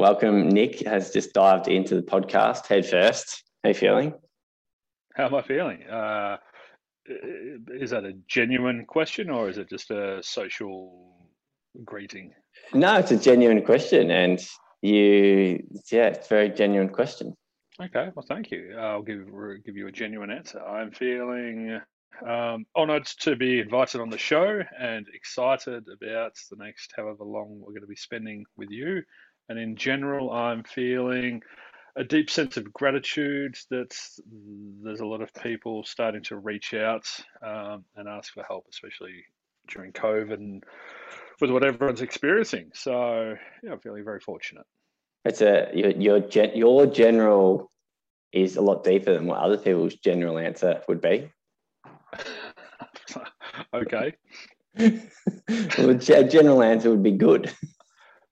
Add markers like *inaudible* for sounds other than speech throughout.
welcome. Nick has just dived into the podcast head first. How you feeling? How am I feeling? Uh, is that a genuine question or is it just a social greeting? No, it's a genuine question, and you, yeah, it's a very genuine question. Okay, well, thank you. I'll give give you a genuine answer. I'm feeling um, honoured to be invited on the show and excited about the next however long we're going to be spending with you. And in general, I'm feeling a deep sense of gratitude that there's a lot of people starting to reach out um, and ask for help, especially during COVID and with what everyone's experiencing. So, yeah, I'm feeling very fortunate. It's a your your, gen, your general is a lot deeper than what other people's general answer would be. *laughs* okay. *laughs* well, a general answer would be good.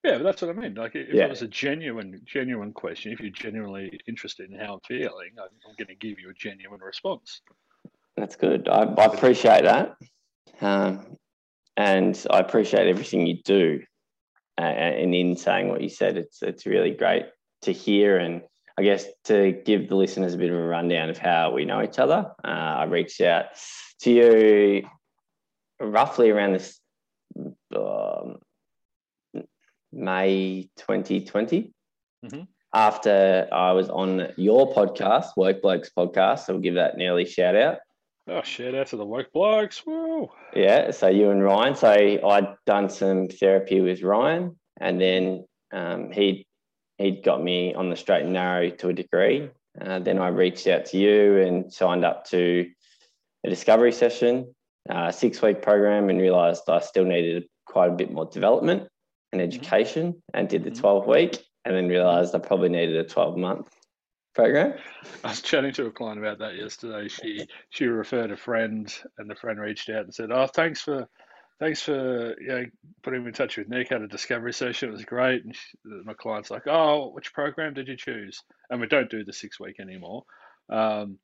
Yeah, but that's what I mean. Like, if yeah. it was a genuine, genuine question, if you're genuinely interested in how I'm feeling, I'm, I'm going to give you a genuine response. That's good. I, I appreciate that, um, and I appreciate everything you do. Uh, and in saying what you said, it's it's really great to hear, and I guess to give the listeners a bit of a rundown of how we know each other. Uh, I reached out to you roughly around this. Um, May 2020. Mm-hmm. After I was on your podcast, Woke Blokes podcast, so we'll give that nearly shout out. Oh, shout out to the Woke Blokes. Woo. Yeah, so you and Ryan. So I'd done some therapy with Ryan, and then um, he he'd got me on the straight and narrow to a degree. Uh, then I reached out to you and signed up to a discovery session, uh, six week program, and realised I still needed quite a bit more development and mm-hmm. education and did the mm-hmm. 12 week and then realized I probably needed a 12 month program. I was chatting to a client about that yesterday. She she referred a friend and the friend reached out and said, Oh, thanks for thanks for you know, putting me in touch with Nick. Had a discovery session. It was great. And she, my client's like, Oh, which program did you choose? And we don't do the six week anymore. Um,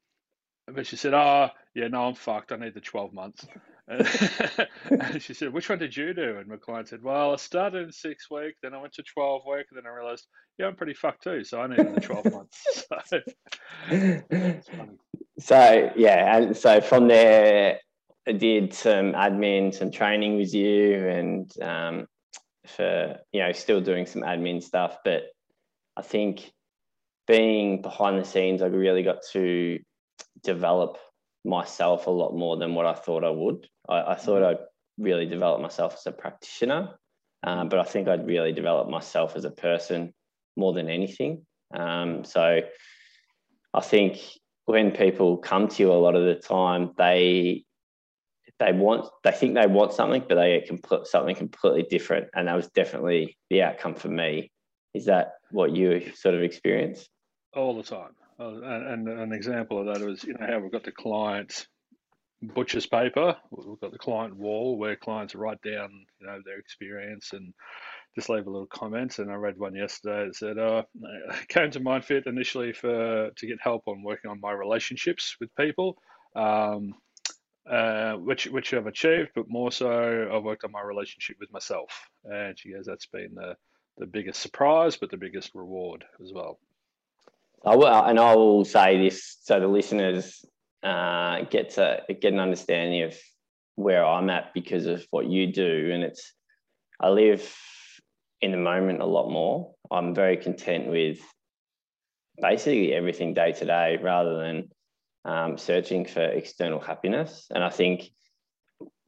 but she said, Oh, yeah, no, I'm fucked. I need the 12 months. *laughs* and she said, Which one did you do? And my client said, Well, I started in six week, then I went to 12 week, and then I realized, yeah, I'm pretty fucked too. So I needed the 12 *laughs* months. *laughs* So, so, yeah. And so from there, I did some admin, some training with you, and um, for, you know, still doing some admin stuff. But I think being behind the scenes, I really got to develop myself a lot more than what I thought I would. I, I thought. I'd really develop myself as a practitioner, um, but I think I'd really develop myself as a person more than anything. Um, so I think when people come to you a lot of the time, they they want they think they want something, but they get something completely different, and that was definitely the outcome for me. Is that what you sort of experienced? All the time. Uh, and, and, an example of that was, you know, how we've got the client butcher's paper. We've got the client wall where clients write down, you know, their experience and just leave a little comment. And I read one yesterday that said, "Oh, I came to MyndFit initially for to get help on working on my relationships with people." Um, uh, which which I've achieved, but more so I've worked on my relationship with myself. And she goes, that's been the the biggest surprise, but the biggest reward as well. I will, and I will say this so the listeners uh, get to get an understanding of where I'm at because of what you do, and it's I live in the moment a lot more. I'm very content with basically everything day to day, rather than um, searching for external happiness. And I think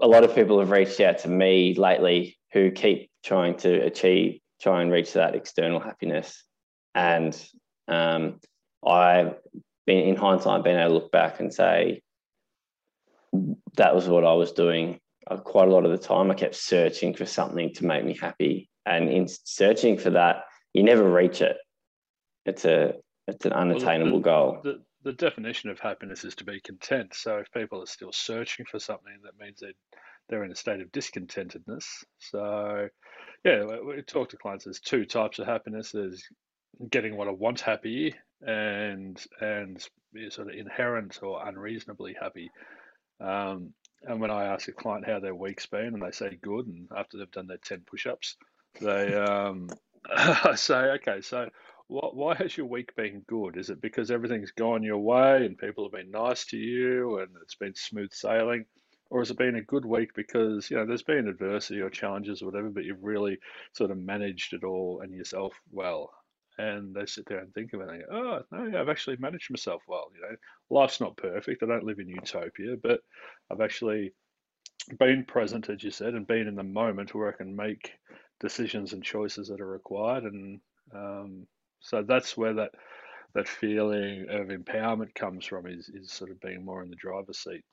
a lot of people have reached out to me lately who keep trying to achieve, try and reach that external happiness, and um, I've been in hindsight been able to look back and say that was what I was doing uh, quite a lot of the time. I kept searching for something to make me happy, and in searching for that, you never reach it. It's a it's an unattainable well, the, goal. The, the definition of happiness is to be content. So if people are still searching for something, that means they they're in a state of discontentedness. So yeah, we talk to clients. There's two types of happiness. There's getting what I want happy and and sort of inherent or unreasonably happy. Um, and when I ask a client how their week's been, and they say good, and after they've done their ten push-ups, they um, *laughs* so okay, so what, why has your week been good? Is it because everything's gone your way and people have been nice to you and it's been smooth sailing? Or has it been a good week because, you know, there's been adversity or challenges or whatever, but you've really sort of managed it all and yourself well? And they sit there and think of it and go, oh, no, I've actually managed myself well. You know, life's not perfect. I don't live in utopia, but I've actually been present, as you said, and been in the moment where I can make decisions and choices that are required. And um, so that's where that that feeling of empowerment comes from is, is sort of being more in the driver's seat.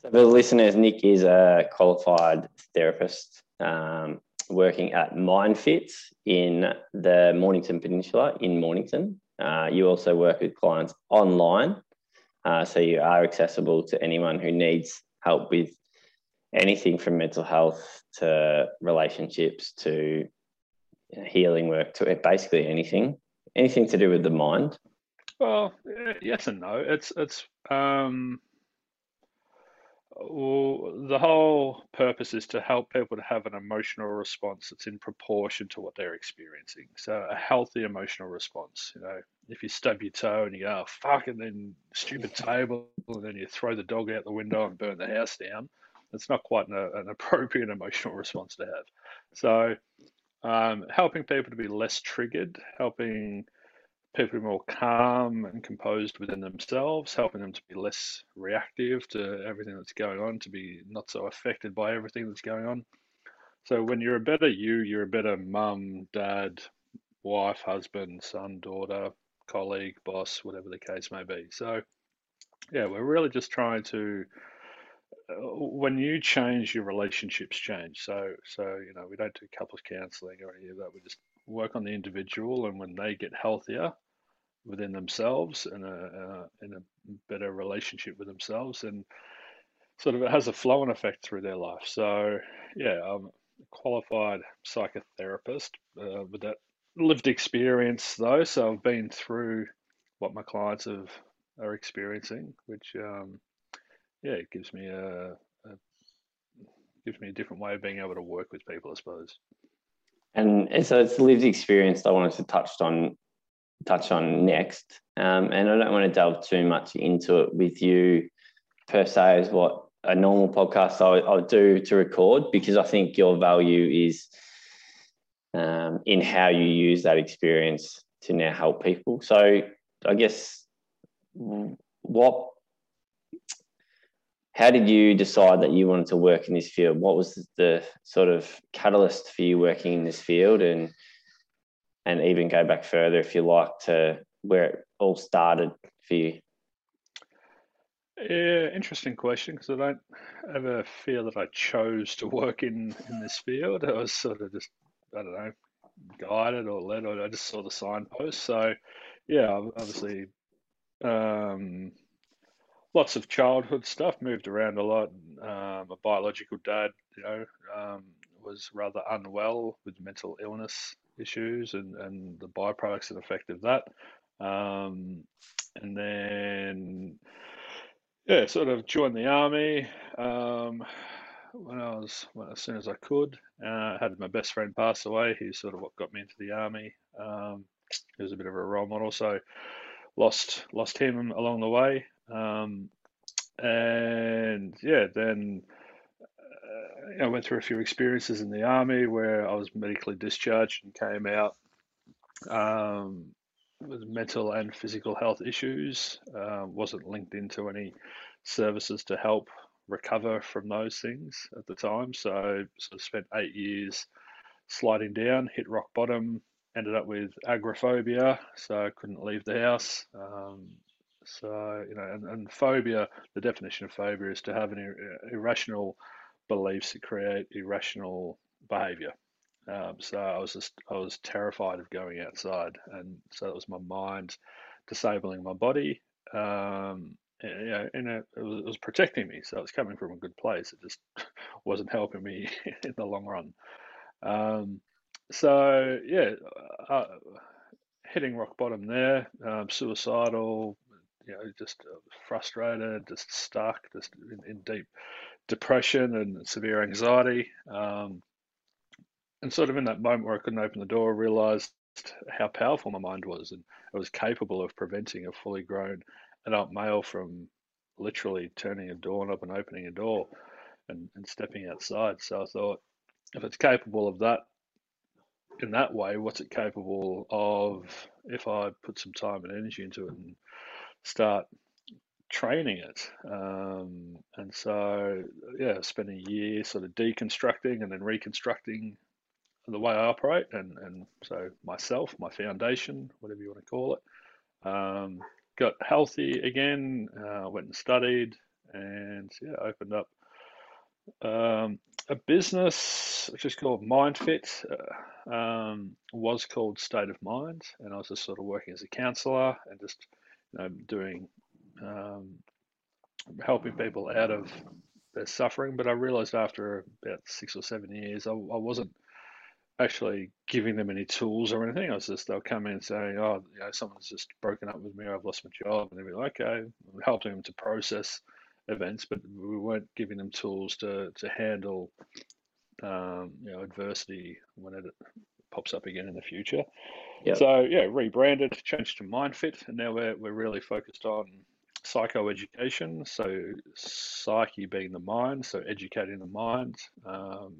So the listeners, Nick is a qualified therapist um, working at MyndFit in the Mornington Peninsula in Mornington. Uh, you also work with clients online, uh, so you are accessible to anyone who needs help with anything from mental health to relationships to healing work to basically anything, anything to do with the mind. Well, yes and no. It's it's um, the whole purpose is to help people to have an emotional response that's in proportion to what they're experiencing. So a healthy emotional response. You know, if you stub your toe and you go, oh, "Fuck," and then stupid table, and then you throw the dog out the window and burn the house down, it's not quite an, an appropriate *laughs* emotional response to have. So, um, helping people to be less triggered, helping people more calm and composed within themselves, helping them to be less reactive to everything that's going on, to be not so affected by everything that's going on. So when you're a better you, you're a better mum, dad, wife, husband, son, daughter, colleague, boss, whatever the case may be. So yeah, we're really just trying to uh, when you change, your relationships change. So, so you know, we don't do couples counselling or any of that. We just work on the individual, and when they get healthier within themselves and a, in a better relationship with themselves, and sort of it has a flow and effect through their life. So, yeah, I'm a qualified psychotherapist uh, with that lived experience, though. So I've been through what my clients have are experiencing, which um, yeah, it gives me a, a gives me a different way of being able to work with people, I suppose. And so it's lived experience I wanted to touch on touch on next. Um, and I don't want to delve too much into it with you per se as what a normal podcast I will do to record because I think your value is um, in how you use that experience to now help people. So I guess what how did you decide that you wanted to work in this field? What was the sort of catalyst for you working in this field, and and even go back further if you like to where it all started for you? Yeah, interesting question because I don't ever feel that I chose to work in in this field. I was sort of just I don't know guided or led, or I just saw the signpost. So yeah, obviously. Um, lots of childhood stuff. Moved around a lot. Um, a biological dad, you know, um, was rather unwell with mental illness issues and, and the byproducts and effect of that. Um, and then, yeah, sort of joined the army um, when I was well, as soon as I could. Uh, had my best friend pass away. He's sort of what got me into the army. Um, he was a bit of a role model, so lost lost him along the way. Um, and yeah, then I went through a few experiences in the army where I was medically discharged and came out um, with mental and physical health issues. Uh, wasn't linked into any services to help recover from those things at the time. So, so spent eight years sliding down, hit rock bottom, ended up with agoraphobia, so I couldn't leave the house. Um, so, you know, and, and phobia, the definition of phobia is to have an ir- irrational beliefs that create irrational behavior. Um, so I was just, I was terrified of going outside. And so it was my mind disabling my body. Um, and, you know, and it, it, was, it was protecting me. So it was coming from a good place. It just *laughs* wasn't helping me *laughs* in the long run. Um, so yeah, uh, hitting rock bottom there, um, suicidal, you know, just uh, frustrated, just stuck, just in, in deep depression and severe anxiety. Um, and sort of in that moment where I couldn't open the door, I realized how powerful my mind was, and it was capable of preventing a fully grown adult male from literally turning a doorknob and opening a door and, and stepping outside. So I thought, if it's capable of that in that way, what's it capable of if I put some time and energy into it and start training it? Um, and so, yeah, spent a year sort of deconstructing and then reconstructing the way I operate, and, and so myself, my foundation, whatever you want to call it. Um, got healthy again, uh, went and studied, and yeah, opened up um, a business which is called MyndFit. Uh, um, was called State of Mind, and I was just sort of working as a counselor and just you know, doing um, helping people out of their suffering. But I realized after about six or seven years, I, I wasn't actually giving them any tools or anything. I was just they'll come in saying, "Oh, you know, someone's just broken up with me. I've lost my job," and they'll be like, "Okay," I'm helping them to process events, but we weren't giving them tools to to handle, um, you know, adversity when it pops up again in the future. Yep. So yeah, rebranded, changed to MyndFit, and now we're we're really focused on psychoeducation. So psyche being the mind, so educating the mind. Um,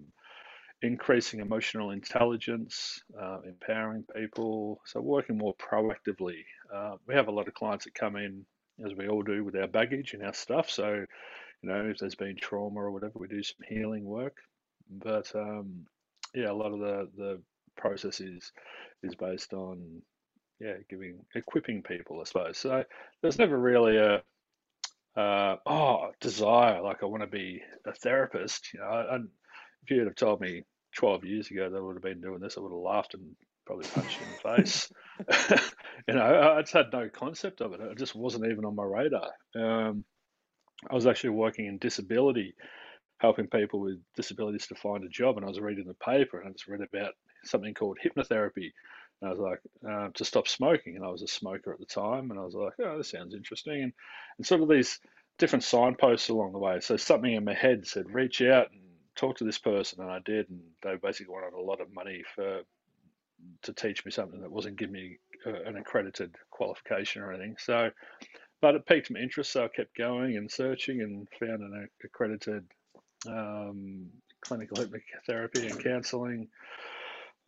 increasing emotional intelligence, uh, empowering people, so working more proactively. Uh, we have a lot of clients that come in, as we all do, with our baggage and our stuff. So, you know, if there's been trauma or whatever, we do some healing work. But um, yeah, a lot of the the process is is based on yeah, giving equipping people, I suppose. So there's never really a uh, oh desire like I want to be a therapist. You know, if you'd have told me 12 years ago that I would have been doing this, I would have laughed and probably punched you in the *laughs* face. *laughs* you know, I just had no concept of it. It just wasn't even on my radar. Um, I was actually working in disability, helping people with disabilities to find a job, and I was reading the paper and I just read about something called hypnotherapy. And I was like, uh, to stop smoking. And I was a smoker at the time. And I was like, oh, this sounds interesting. And, and sort of these different signposts along the way. So something in my head said, reach out and talk to this person, and I did, and they basically wanted a lot of money for to teach me something that wasn't giving me uh, an accredited qualification or anything. So, but it piqued my interest, so I kept going and searching and found an accredited um, clinical hypnotherapy and counselling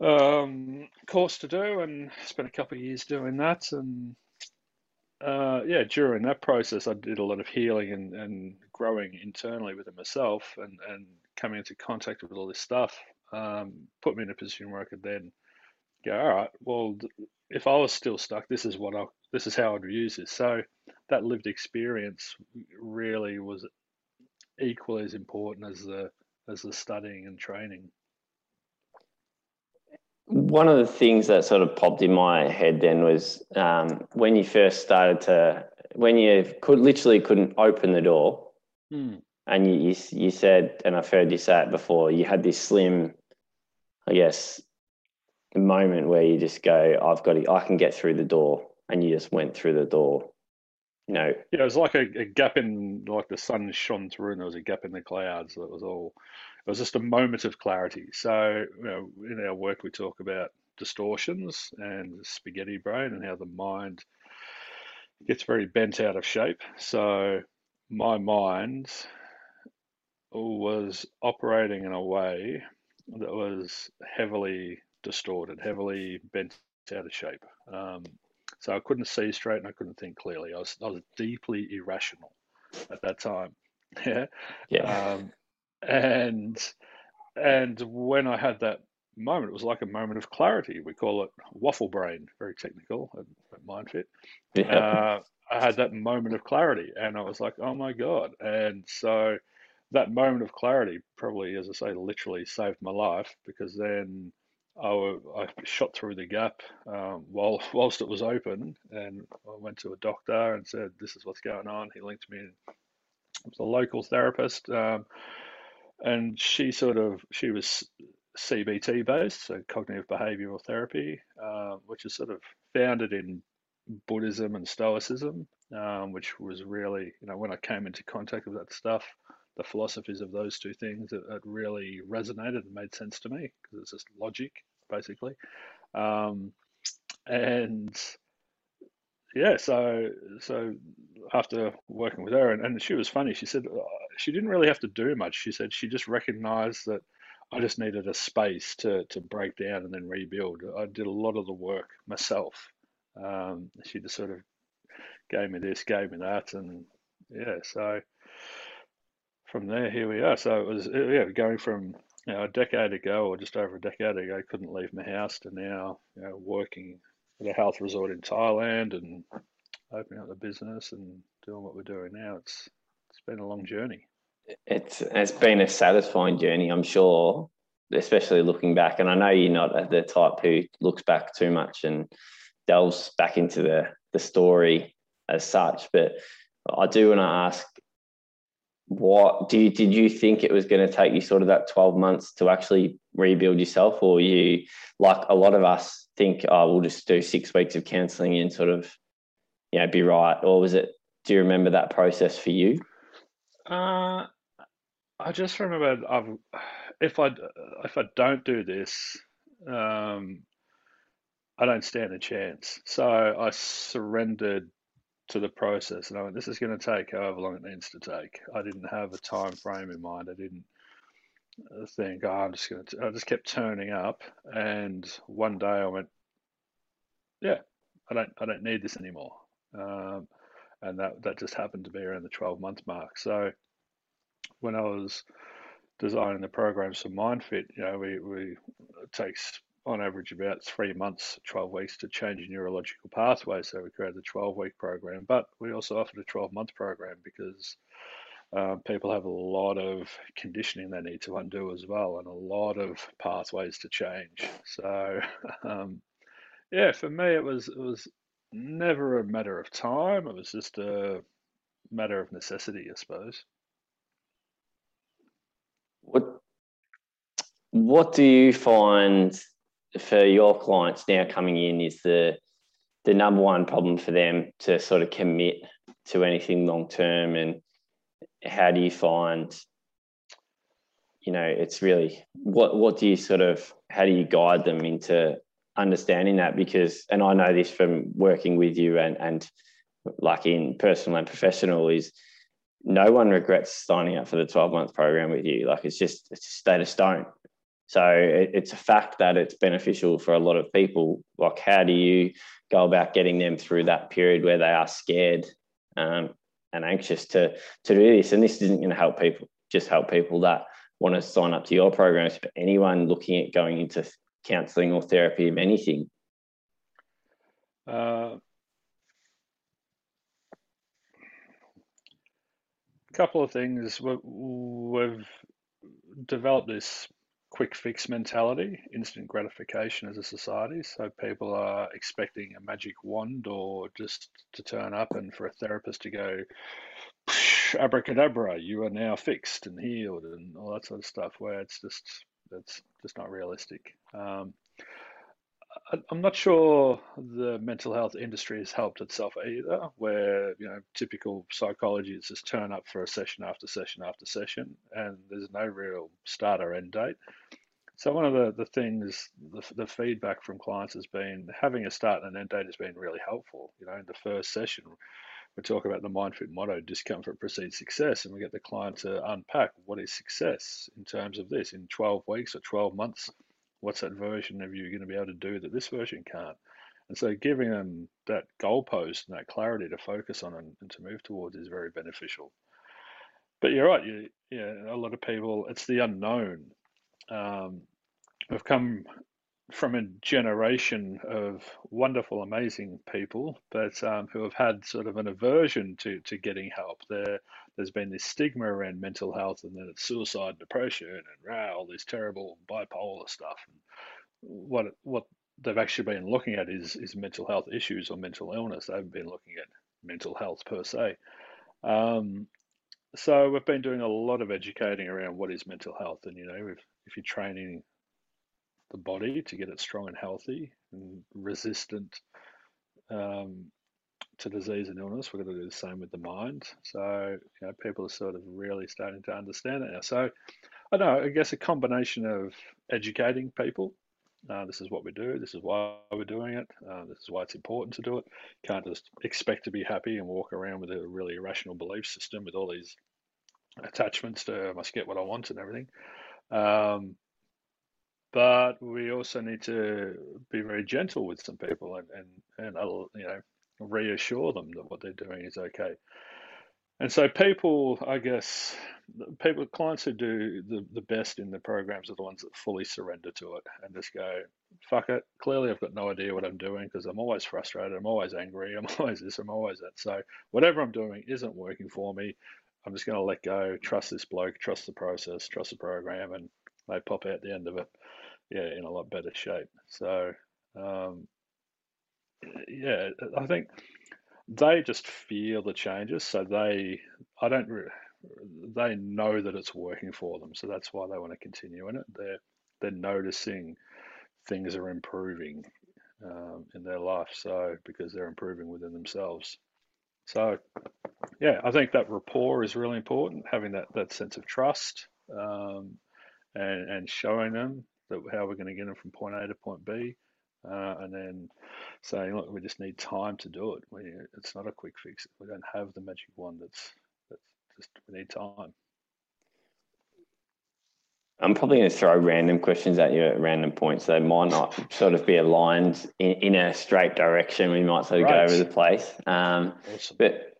um, course to do, and spent a couple of years doing that, and uh, yeah, during that process, I did a lot of healing and, and growing internally within myself, and, and coming into contact with all this stuff um, put me in a position where I could then go, all right, well, if I was still stuck, this is what I, this is how I'd use this. So that lived experience really was equally as important as the as the studying and training. One of the things that sort of popped in my head then was um, when you first started to, when you could literally couldn't open the door. Hmm and you, you, you said, and I've heard you say it before, you had this slim, I guess, moment where you just go, I've got to, I can get through the door, and you just went through the door. You know, yeah, it was like a, a gap in, like the sun shone through, and there was a gap in the clouds. That was all. It was just a moment of clarity. So, you know, in our work, we talk about distortions and spaghetti brain and how the mind gets very bent out of shape. So, my mind was operating in a way that was heavily distorted, heavily bent out of shape. Um, so I couldn't see straight and I couldn't think clearly. I was, I was deeply irrational at that time. *laughs* Yeah. Yeah. Um, and and when I had that moment, it was like a moment of clarity. We call it waffle brain, very technical at, at MyndFit. Yeah. Uh, I had that moment of clarity, and I was like, "Oh my god!" And so that moment of clarity probably, as I say, literally saved my life because then I, I shot through the gap um, while *laughs* whilst it was open, and I went to a doctor and said, "This is what's going on." He linked me with a local therapist, um, and she sort of she was CBT based, so cognitive behavioral therapy, uh, which is sort of founded in Buddhism and Stoicism, um, which was really, you know, when I came into contact with that stuff, the philosophies of those two things, it, really resonated and made sense to me because it's just logic, basically. Um, and yeah, so so after working with her, and, and she was funny. She said she didn't really have to do much. She said she just recognized that I just needed a space to to break down and then rebuild. I did a lot of the work myself. Um, she just sort of gave me this, gave me that, and yeah, so from there, here we are. So it was yeah, going from you know, a decade ago or just over a decade ago, I couldn't leave my house to now you know, working at a health resort in Thailand and opening up the business and doing what we're doing now. It's it's been a long journey. It's it's been a satisfying journey, I'm sure, especially looking back. And I know you're not the type who looks back too much and delves back into the the story as such, but I do want to ask what do you did you think it was going to take you sort of that 12 months to actually rebuild yourself or you like a lot of us think oh we'll just do six weeks of counseling and sort of you know be right or was it do you remember that process for you uh i just remember I've, if i if i don't do this um i don't stand a chance so i surrendered to the process. And I went, this is going to take however long it needs to take. I didn't have a time frame in mind. I didn't uh, think, oh, I'm just going to, I just kept turning up. And one day I went, yeah, I don't, I don't need this anymore. Um, and that, that just happened to be around the 12 month mark. So when I was designing the programs for MyndFit, you know, we, we, it takes on average about three months, 12 weeks to change a neurological pathway. So we created a 12 week program, but we also offered a 12 month program because um, people have a lot of conditioning they need to undo as well and a lot of pathways to change. So, *laughs* um, yeah, for me, it was, it was never a matter of time. It was just a matter of necessity, I suppose. What what do you find for your clients now coming in is the the number one problem for them to sort of commit to anything long term and how do you find you know it's really what what do you sort of how do you guide them into understanding that because and i know this from working with you and and like in personal and professional is no one regrets signing up for the 12 month program with you like it's just it's a state of stone so it, it's a fact that it's beneficial for a lot of people. Like, how do you go about getting them through that period where they are scared um, and anxious to to do this? And this isn't going to help people, just help people that want to sign up to your programs. But anyone looking at going into counselling or therapy of anything. Uh, couple of things. We've developed this quick fix mentality, instant gratification as a society. So people are expecting a magic wand or just to turn up and for a therapist to go, abracadabra, you are now fixed and healed and all that sort of stuff where it's just, it's just not realistic. Um, I'm not sure the mental health industry has helped itself either, where, you know, typical psychology is just turn up for a session after session after session, and there's no real start or end date. So one of the, the things, the, the feedback from clients has been having a start and an end date has been really helpful. You know, in the first session, we talk about the MyndFit motto, discomfort precedes success, and we get the client to unpack what is success in terms of this in 12 weeks or 12 months what's that version of you going to be able to do that this version can't? And so giving them that goalpost and that clarity to focus on and, and to move towards is very beneficial. But you're right, you, yeah, a lot of people, it's the unknown. Um, we've come from a generation of wonderful, amazing people, but um, who have had sort of an aversion to, to getting help. There, there's been this stigma around mental health, and then it's suicide, depression, and rah, all this terrible bipolar stuff. And what what they've actually been looking at is is mental health issues or mental illness. They haven't been looking at mental health per se. Um, so we've been doing a lot of educating around what is mental health, and you know, if if you're training the body to get it strong and healthy and resistant um, to disease and illness, We're going to do the same with the mind. So, you know, people are sort of really starting to understand it now. So, I don't know, I guess a combination of educating people. Uh, this is what we do. This is why we're doing it. Uh, this is why it's important to do it. Can't just expect to be happy and walk around with a really irrational belief system with all these attachments to I must get what I want and everything. Um, but we also need to be very gentle with some people and and and uh, you know reassure them that what they're doing is okay. And so people, I guess, people clients who do the, the best in the programs are the ones that fully surrender to it and just go, fuck it. Clearly, I've got no idea what I'm doing because I'm always frustrated. I'm always angry. I'm *laughs* always this. I'm always that. So whatever I'm doing isn't working for me. I'm just going to let go, trust this bloke, trust the process, trust the program, and they pop out the end of it, yeah, in a lot better shape. So, um, yeah, I think they just feel the changes, so they, I don't, they know that it's working for them, so that's why they want to continue in it. They're they're noticing things are improving um, in their life, so because they're improving within themselves. So, yeah, I think that rapport is really important. Having that that sense of trust um, and and showing them that how we're going to get them from point A to point B, uh, and then saying, look, we just need time to do it. We, it's not a quick fix. We don't have the magic wand. That's that's just we need time. I'm probably going to throw random questions at you at random points. They might not sort of be aligned in, in a straight direction. We might sort of right. go over the place. Um, awesome. But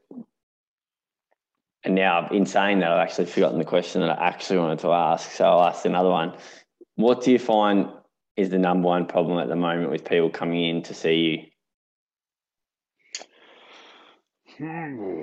and now, in saying that, I've actually forgotten the question that I actually wanted to ask. So I'll ask another one. What do you find is the number one problem at the moment with people coming in to see you? Hmm.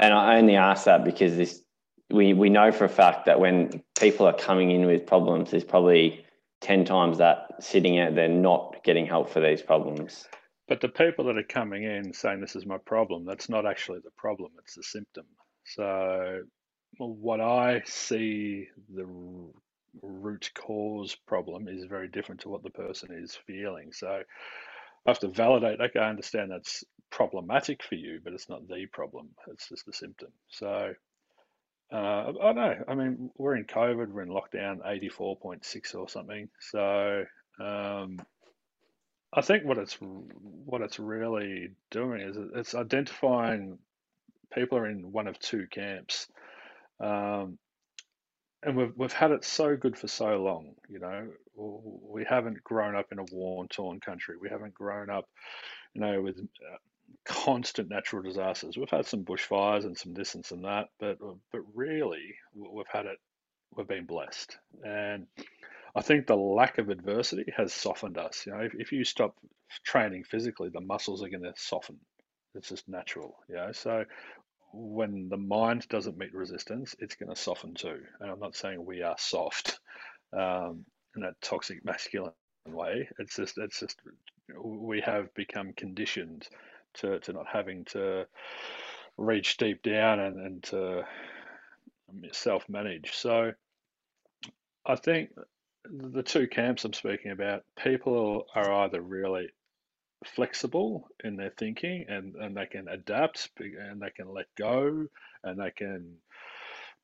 and I uh, only ask that because this we we know for a fact that when people are coming in with problems, there's probably ten times that sitting out there not getting help for these problems. But the people that are coming in saying this is my problem, that's not actually the problem; it's the symptom. So, what I see the root cause problem is very different to what the person is feeling. So, I have to validate. Okay, I understand that's problematic for you, but it's not the problem. It's just a symptom. So uh, I know. I mean, we're in COVID. We're in lockdown, eighty-four point six or something. So um, I think what it's what it's really doing is it's identifying people are in one of two camps, um, and we've we've had it so good for so long. You know, we haven't grown up in a war-torn country. We haven't grown up, you know, with uh, constant natural disasters. We've had some bushfires and some this and some that, but but really we've had it. We've been blessed, and I think the lack of adversity has softened us. You know, if, if you stop training physically, the muscles are going to soften. It's just natural. You know, so when the mind doesn't meet resistance, it's going to soften too. And I'm not saying we are soft um, in that toxic masculine way. It's just it's just we have become conditioned to, to not having to reach deep down and, and to self manage. So I think the two camps I'm speaking about, people are either really flexible in their thinking and, and they can adapt and they can let go and they can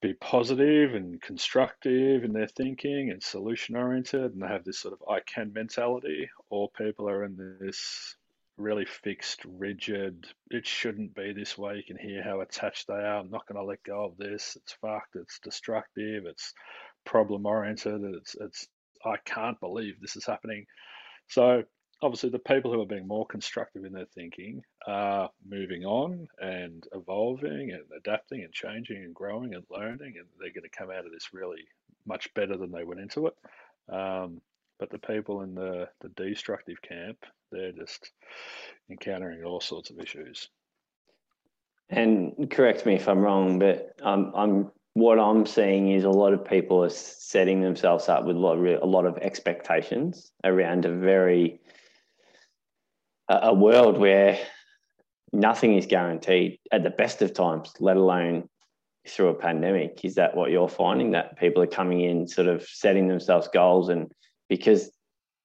be positive and constructive in their thinking and solution oriented and they have this sort of I can mentality, or people are in this really fixed, rigid. It shouldn't be this way. You can hear how attached they are. I'm not going to let go of this. It's fucked. It's destructive. It's problem oriented. It's it's. I can't believe this is happening. So obviously, the people who are being more constructive in their thinking are moving on and evolving and adapting and changing and growing and learning, and they're going to come out of this really much better than they went into it. Um, but the people in the, the destructive camp, they're just encountering all sorts of issues. And correct me if I'm wrong, but um, I'm what I'm seeing is a lot of people are setting themselves up with a lot of, a lot of expectations around a very a, world where nothing is guaranteed at the best of times, let alone through a pandemic. Is that what you're finding? That people are coming in, sort of setting themselves goals and because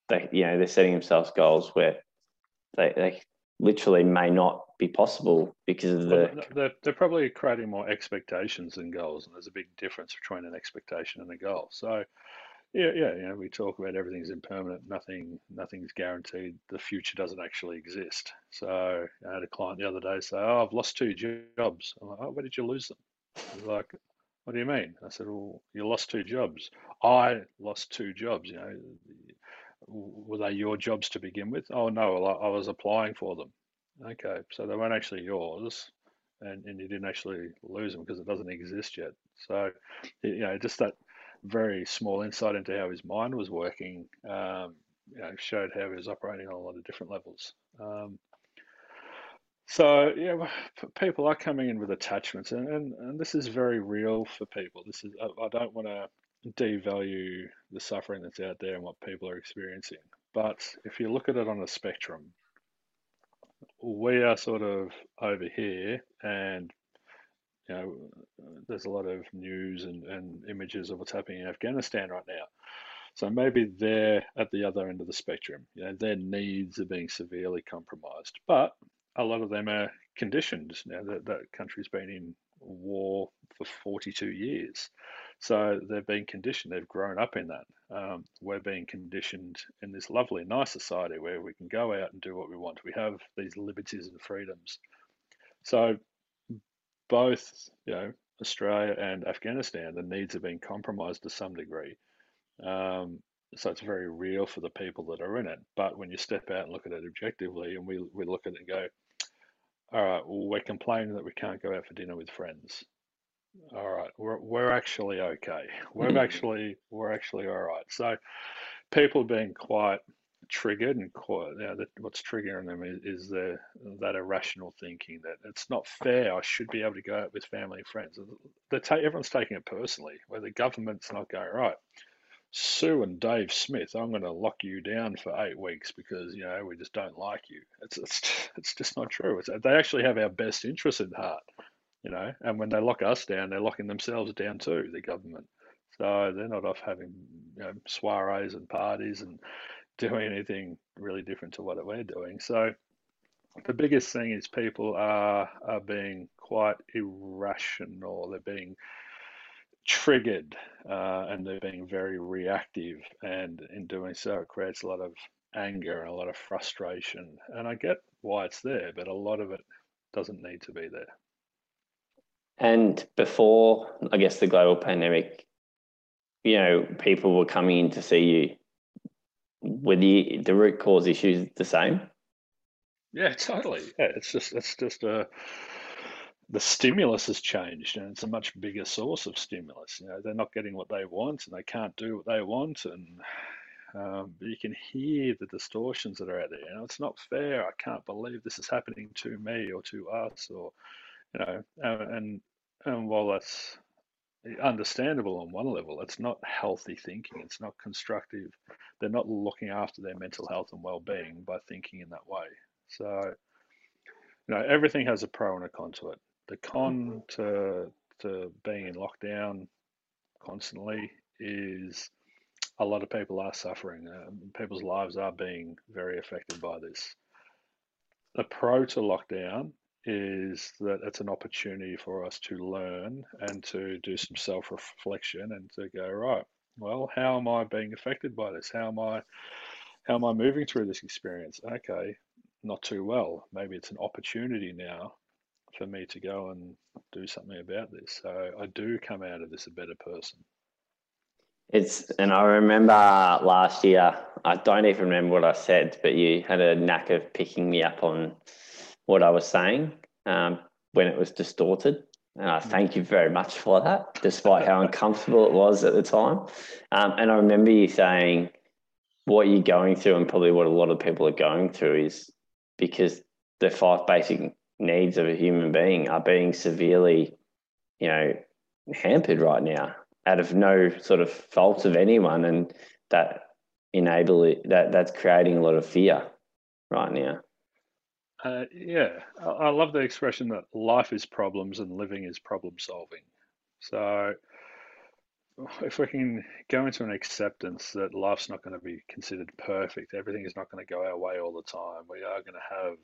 they you know they're setting themselves goals where they, they literally may not be possible because of the. Well, they're, they're probably creating more expectations than goals, and there's a big difference between an expectation and a goal. So, yeah, yeah, you know, we talk about everything's impermanent, nothing, nothing's guaranteed. The future doesn't actually exist. So, I had a client the other day say, "Oh, I've lost two jobs." I'm like, "Oh, where did you lose them?" He's like, "What do you mean?" I said, "Well, you lost two jobs. I lost two jobs. You know, were they your jobs to begin with? Oh no, I was applying for them. Okay, so they weren't actually yours, and, and you didn't actually lose them because it doesn't exist yet. So, you know, just that very small insight into how his mind was working, um, you know, showed how he was operating on a lot of different levels. Um, so yeah, people are coming in with attachments, and, and, and this is very real for people. This is I, I don't want to devalue the suffering that's out there and what people are experiencing. But if you look at it on a spectrum, we are sort of over here, and you know, there's a lot of news and, and images of what's happening in Afghanistan right now. So maybe they're at the other end of the spectrum. You know, their needs are being severely compromised, but a lot of them are conditioned. Now that that country's been in war for 42 years. So they've been conditioned, they've grown up in that. Um, we're being conditioned in this lovely, nice society where we can go out and do what we want. We have these liberties and freedoms. So both, you know, Australia and Afghanistan, the needs have been compromised to some degree. Um, so it's very real for the people that are in it. But when you step out and look at it objectively, and we, we look at it and go, all right, well, we're complaining that we can't go out for dinner with friends. All right, we're we're actually okay. We're mm-hmm. actually we're actually all right. So people being quite triggered and quite you know, that what's triggering them is, is the that irrational thinking that it's not fair. I should be able to go out with family and friends. They ta- everyone's taking it personally, where the government's not going right. Sue and Dave Smith, I'm going to lock you down for eight weeks because you know we just don't like you. It's it's, it's just not true. It's, they actually have our best interests at heart you know, and when they lock us down, they're locking themselves down too, the government. So they're not off having you know, soirees and parties and doing anything really different to what we're doing. So the biggest thing is people are are being quite irrational. They're being triggered uh, and they're being very reactive, and in doing so, it creates a lot of anger and a lot of frustration. And I get why it's there, but a lot of it doesn't need to be there. And before, I guess, the global pandemic, you know, people were coming in to see you. Were the the root cause issues the same? Yeah, totally. Yeah, it's just it's just a uh, the stimulus has changed and it's a much bigger source of stimulus. You know, they're not getting what they want and they can't do what they want and um, you can hear the distortions that are out there. You know, it's not fair. I can't believe this is happening to me or to us or you know, and and while that's understandable on one level, it's not healthy thinking. It's not constructive. They're not looking after their mental health and well-being by thinking in that way. So, you know, everything has a pro and a con to it. The con to to being in lockdown constantly is a lot of people are suffering. Um, people's lives are being very affected by this. The pro to lockdown is that it's an opportunity for us to learn and to do some self reflection and to go, right, well, how am I being affected by this? How am I how am I moving through this experience? Okay, not too well. Maybe it's an opportunity now for me to go and do something about this. So I do come out of this a better person. It's and I remember last year. I don't even remember what I said, but you had a knack of picking me up on what I was saying um, when it was distorted. And I thank you very much for that, despite how uncomfortable it was at the time. Um, and I remember you saying what you're going through, and probably what a lot of people are going through, is because the five basic needs of a human being are being severely, you know, hampered right now out of no sort of fault of anyone, and that enable it, that that's creating a lot of fear right now. Uh, yeah, I, love the expression that life is problems and living is problem solving. So, if we can go into an acceptance that life's not going to be considered perfect, everything is not going to go our way all the time, we are going to have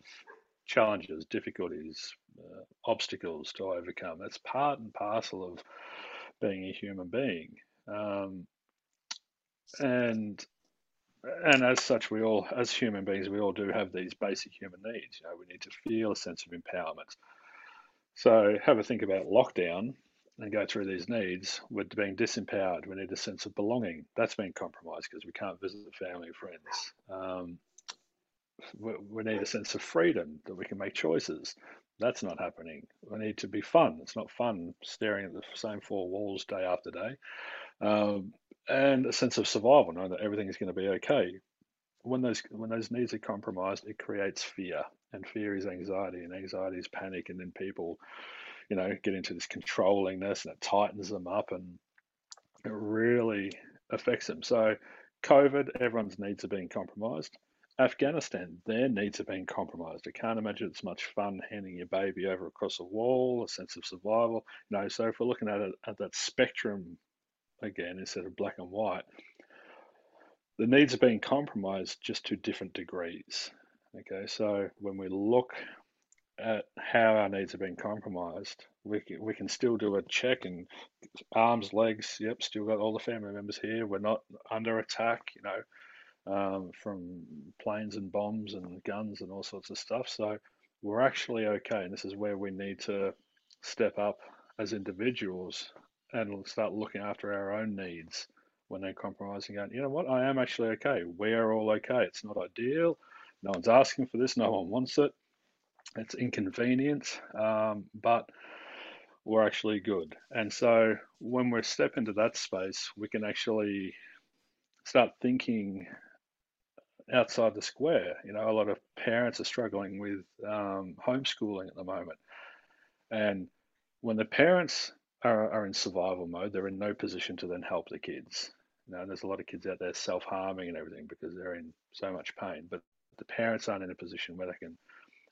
challenges, difficulties, uh, obstacles to overcome. That's part and parcel of being a human being. Um, and and as such, we all, as human beings, we all do have these basic human needs. You know, we need to feel a sense of empowerment. So have a think about lockdown and go through these needs. We're being disempowered. We need a sense of belonging. That's been compromised because we can't visit family and friends. Um, we, we need a sense of freedom that we can make choices. That's not happening. We need to be fun. It's not fun staring at the same four walls day after day. Um, and a sense of survival, knowing that everything is going to be okay. When those when those needs are compromised, it creates fear, and fear is anxiety, and anxiety is panic, and then people, you know, get into this controllingness, and it tightens them up, and it really affects them. So, COVID, everyone's needs are being compromised. Afghanistan, their needs are being compromised. I can't imagine it's much fun handing your baby over across a wall, a sense of survival. You know, so if we're looking at it at that spectrum again instead of black and white, the needs are being compromised just to different degrees. Okay, so when we look at how our needs are being compromised, we can, we can still do a check and arms, legs, yep, still got all the family members here. We're not under attack, you know um, from planes and bombs and guns and all sorts of stuff. So we're actually okay. And this is where we need to step up as individuals and start looking after our own needs when they're compromising. Going, you know what? I am actually okay. We are all okay. It's not ideal. No one's asking for this. No one wants it. It's inconvenient, um, but we're actually good. And so when we step into that space, we can actually start thinking outside the square. You know, a lot of parents are struggling with um, homeschooling at the moment. And when the parents are, are in survival mode, they're in no position to then help the kids. You know, there's a lot of kids out there self harming and everything because they're in so much pain. But the parents aren't in a position where they can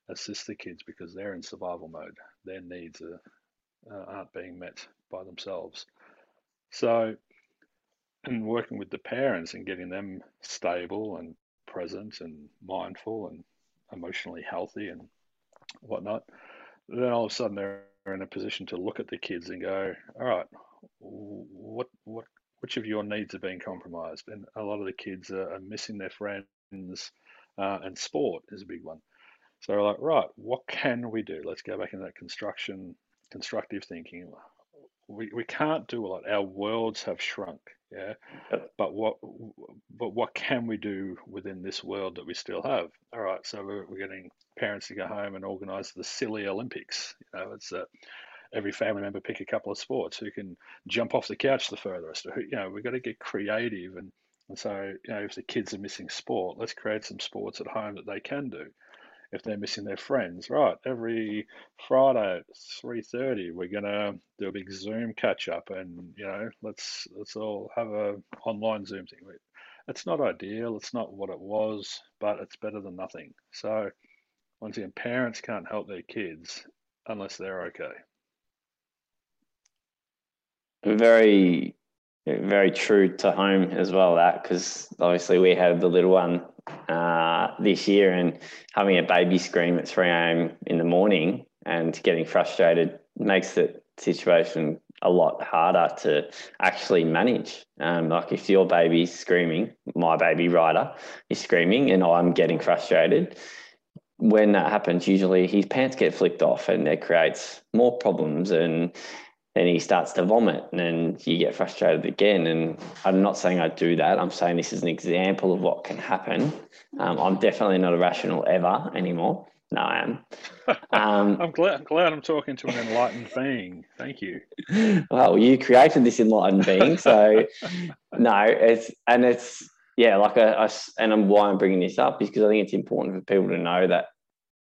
assist the kids because they're in survival mode. Their needs are, uh, aren't being met by themselves. So, and *clears throat* working with the parents and getting them stable and present and mindful and emotionally healthy and whatnot, then all of a sudden they're in a position to look at the kids and go, all right, what what which of your needs are being compromised? And a lot of the kids are, are missing their friends, uh, and sport is a big one. So we're like, right, what can we do? Let's go back into that construction, constructive thinking. We, we can't do a lot. Our worlds have shrunk. Yeah. Yep. But what but what can we do within this world that we still have? All right. So we're, we're getting parents to go home and organise the silly Olympics. You know, it's uh, every family member pick a couple of sports who can jump off the couch the furthest. You know, we've got to get creative and and so, you know, if the kids are missing sport, let's create some sports at home that they can do if they're missing their friends. Right, every Friday at three thirty, we're gonna do a big Zoom catch up, and you know, let's let's all have a online Zoom thing. It's not ideal. It's not what it was, but it's better than nothing. So, once again, parents can't help their kids unless they're okay. Very very true to home as well that because obviously we had the little one uh, this year and having a baby scream at 3 a.m. in the morning and getting frustrated makes the situation a lot harder to actually manage. Um, like if your baby's screaming, my baby Ryder is screaming and I'm getting frustrated, when that happens, usually his pants get flicked off and it creates more problems and then he starts to vomit and then you get frustrated again. And I'm not saying I do that. I'm saying this is an example of what can happen. Um, I'm definitely not irrational ever anymore. No, I am. *laughs* Um, I'm glad. I'm glad I'm talking to an enlightened being. Thank you. Well, you created this enlightened being, so *laughs* no, it's and it's yeah, like a, a and I'm, why I'm bringing this up is because I think it's important for people to know that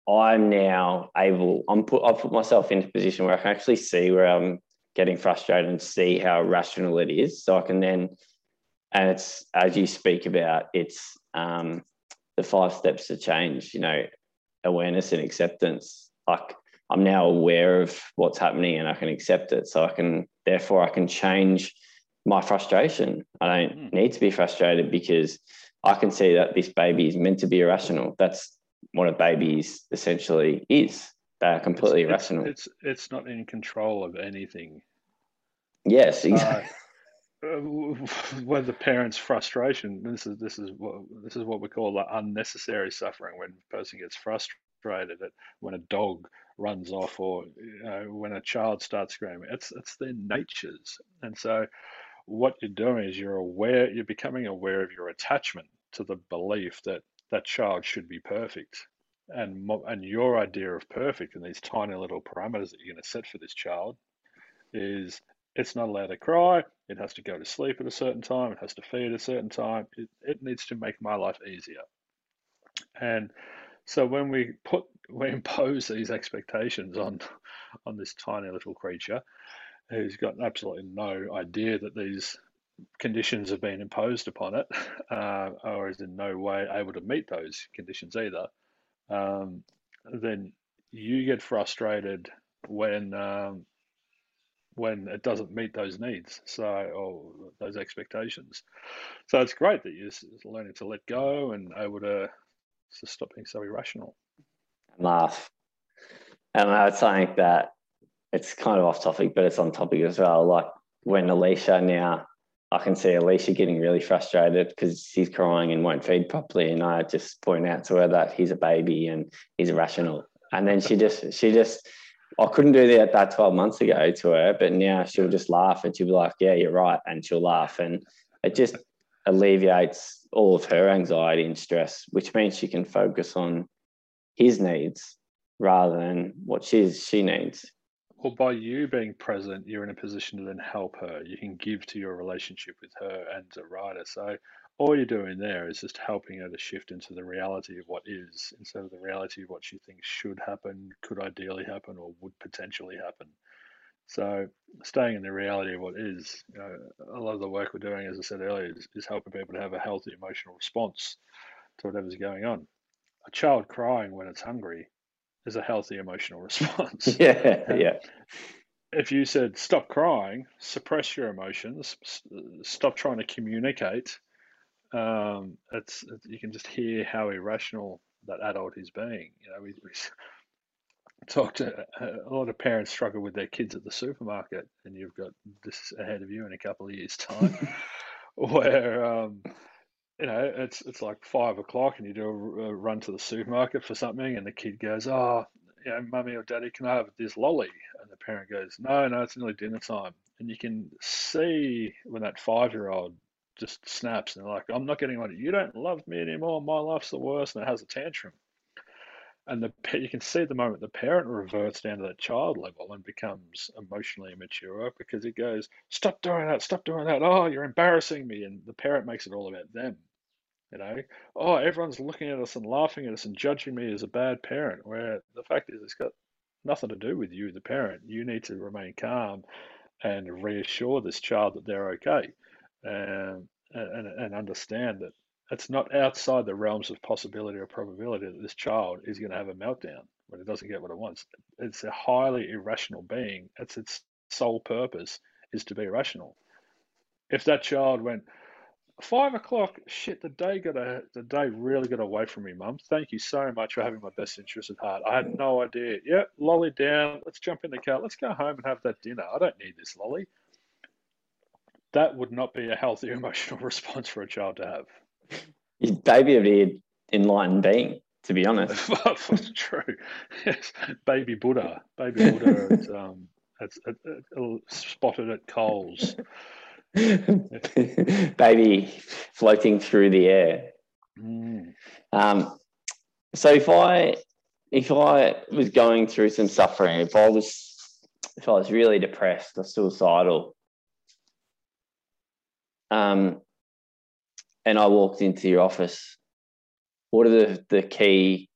I'm now able, I'm put, I've put myself into a position where I can actually see where I'm getting frustrated and see how rational it is. So I can then, and it's as you speak about, it's um, the five steps to change, you know, awareness and acceptance. Like I'm now aware of what's happening and I can accept it. So I can, therefore, I can change my frustration. I don't mm. need to be frustrated because I can see that this baby is meant to be irrational. That's what a baby essentially is. They are completely it's, irrational. It's, it's, not in control of anything. Yes, exactly. *laughs* Uh, when the parent's frustration, this is this is what this is what we call the unnecessary suffering. When a person gets frustrated, at when a dog runs off, or you know, when a child starts screaming, it's it's their natures. And so, what you're doing is you're aware, you're becoming aware of your attachment to the belief that that child should be perfect. And and your idea of perfect and these tiny little parameters that you're going to set for this child is it's not allowed to cry it has to go to sleep at a certain time it has to feed at a certain time it, it needs to make my life easier. And so when we put *laughs* we impose these expectations on on this tiny little creature who's got absolutely no idea that these conditions have been imposed upon it *laughs* uh, or is in no way able to meet those conditions either um, then you get frustrated when um, when it doesn't meet those needs, so or those expectations. So it's great that you're learning to let go and able to, to stop being so irrational. Laugh, and I would say that it's kind of off topic, but it's on topic as well. Like when Alicia now I can see Alicia getting really frustrated because he's crying and won't feed properly. And I just point out to her that he's a baby and he's irrational. And then she just, she just, I couldn't do that that 12 months ago to her, but now she'll just laugh and she'll be like, yeah, you're right. And she'll laugh. And it just alleviates all of her anxiety and stress, which means she can focus on his needs rather than what she's, she needs. Well, by you being present, you're in a position to then help her. You can give to your relationship with her and the Ryder. So all you're doing there is just helping her to shift into the reality of what is instead of the reality of what she thinks should happen, could ideally happen, or would potentially happen. So staying in the reality of what is, you know, a lot of the work we're doing, as I said earlier, is, is helping people to have a healthy emotional response to whatever's going on. A child crying when it's hungry is a healthy emotional *laughs* response. *laughs* Yeah, yeah. If you said stop crying, suppress your emotions, stop trying to communicate, um, it's, you can just hear how irrational that adult is being. You know, we, we talk to a lot of parents struggle with their kids at the supermarket, and you've got this ahead of you in a couple of years' time, *laughs* where um, you know, it's it's like five o'clock and you do a, a, run to the supermarket for something, and the kid goes, "Oh, you know, mummy or daddy, can I have this lolly?" And the parent goes, "No, no, it's nearly dinner time." And you can see when that five-year-old just snaps and like, "I'm not getting on it. You don't love me anymore. My life's the worst," and it has a tantrum. And the you can see at the moment the parent reverts down to that child level and becomes emotionally immature because it goes, "Stop doing that! Stop doing that! Oh, you're embarrassing me!" And the parent makes it all about them you know, oh, everyone's looking at us and laughing at us and judging me as a bad parent. Where the fact is, it's got nothing to do with you, the parent. You need to remain calm and reassure this child that they're okay, and and, and understand that it's not outside the realms of possibility or probability that this child is going to have a meltdown when it doesn't get what it wants. It's a highly irrational being. It's its sole purpose is to be rational. If that child went, Five o'clock. Shit, the day got a the day really got away from me, Mum. Thank you so much for having my best interest at heart. I had no idea. Yep, lolly down. Let's jump in the car. Let's go home and have that dinner. I don't need this lolly. That would not be a healthy *laughs* emotional response for a child to have. Baby would be an enlightened being, to be honest. *laughs* *laughs* True. Yes, baby Buddha. Baby Buddha. it's, um, it's, it, it, spotted at Coles. *laughs* baby floating through the air. Mm. Um, so if I if I was going through some suffering, if I was if I was really depressed or suicidal, um, and I walked into your office, what are the, the key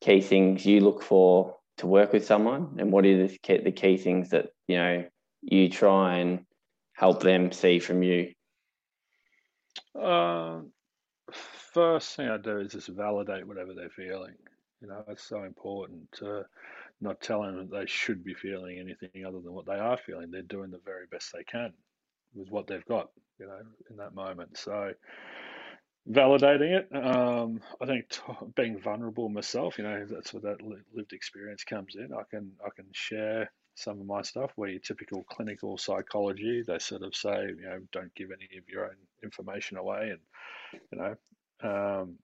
key things you look for to work with someone, and what are the key, the key things that you know you try and help them see from you? Uh, first thing I do is just validate whatever they're feeling. You know, it's so important to not tell them that they should be feeling anything other than what they are feeling. They're doing the very best they can with what they've got, you know, in that moment. So validating it. Um, I think t- being vulnerable myself, you know, that's where that lived experience comes in. I can I can share some of my stuff where your typical clinical psychology, they sort of say, you know, don't give any of your own information away, and you know. Um,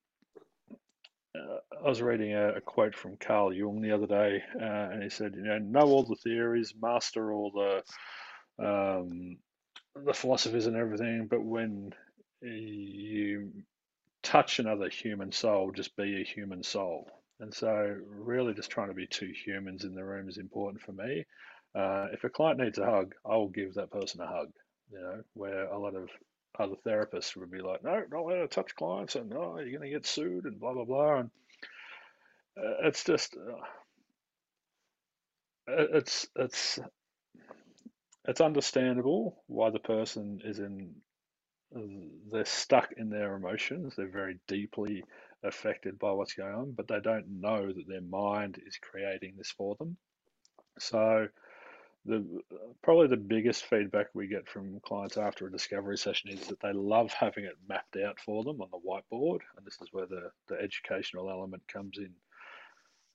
uh, I was reading a, a, quote from Carl Jung the other day, uh, and he said, you know, know all the theories, master all the um, the philosophies and everything, but when you touch another human soul, just be a human soul. And so, really, just trying to be two humans in the room is important for me. Uh, if a client needs a hug, I'll give that person a hug. You know, where a lot of other therapists would be like, "No, don't let her touch clients," and "Oh, you're going to get sued," and blah blah blah. And uh, it's just, uh, it's it's it's understandable why the person is in they're stuck in their emotions they're very deeply affected by what's going on but they don't know that their mind is creating this for them so the probably the biggest feedback we get from clients after a discovery session is that they love having it mapped out for them on the whiteboard and this is where the, the educational element comes in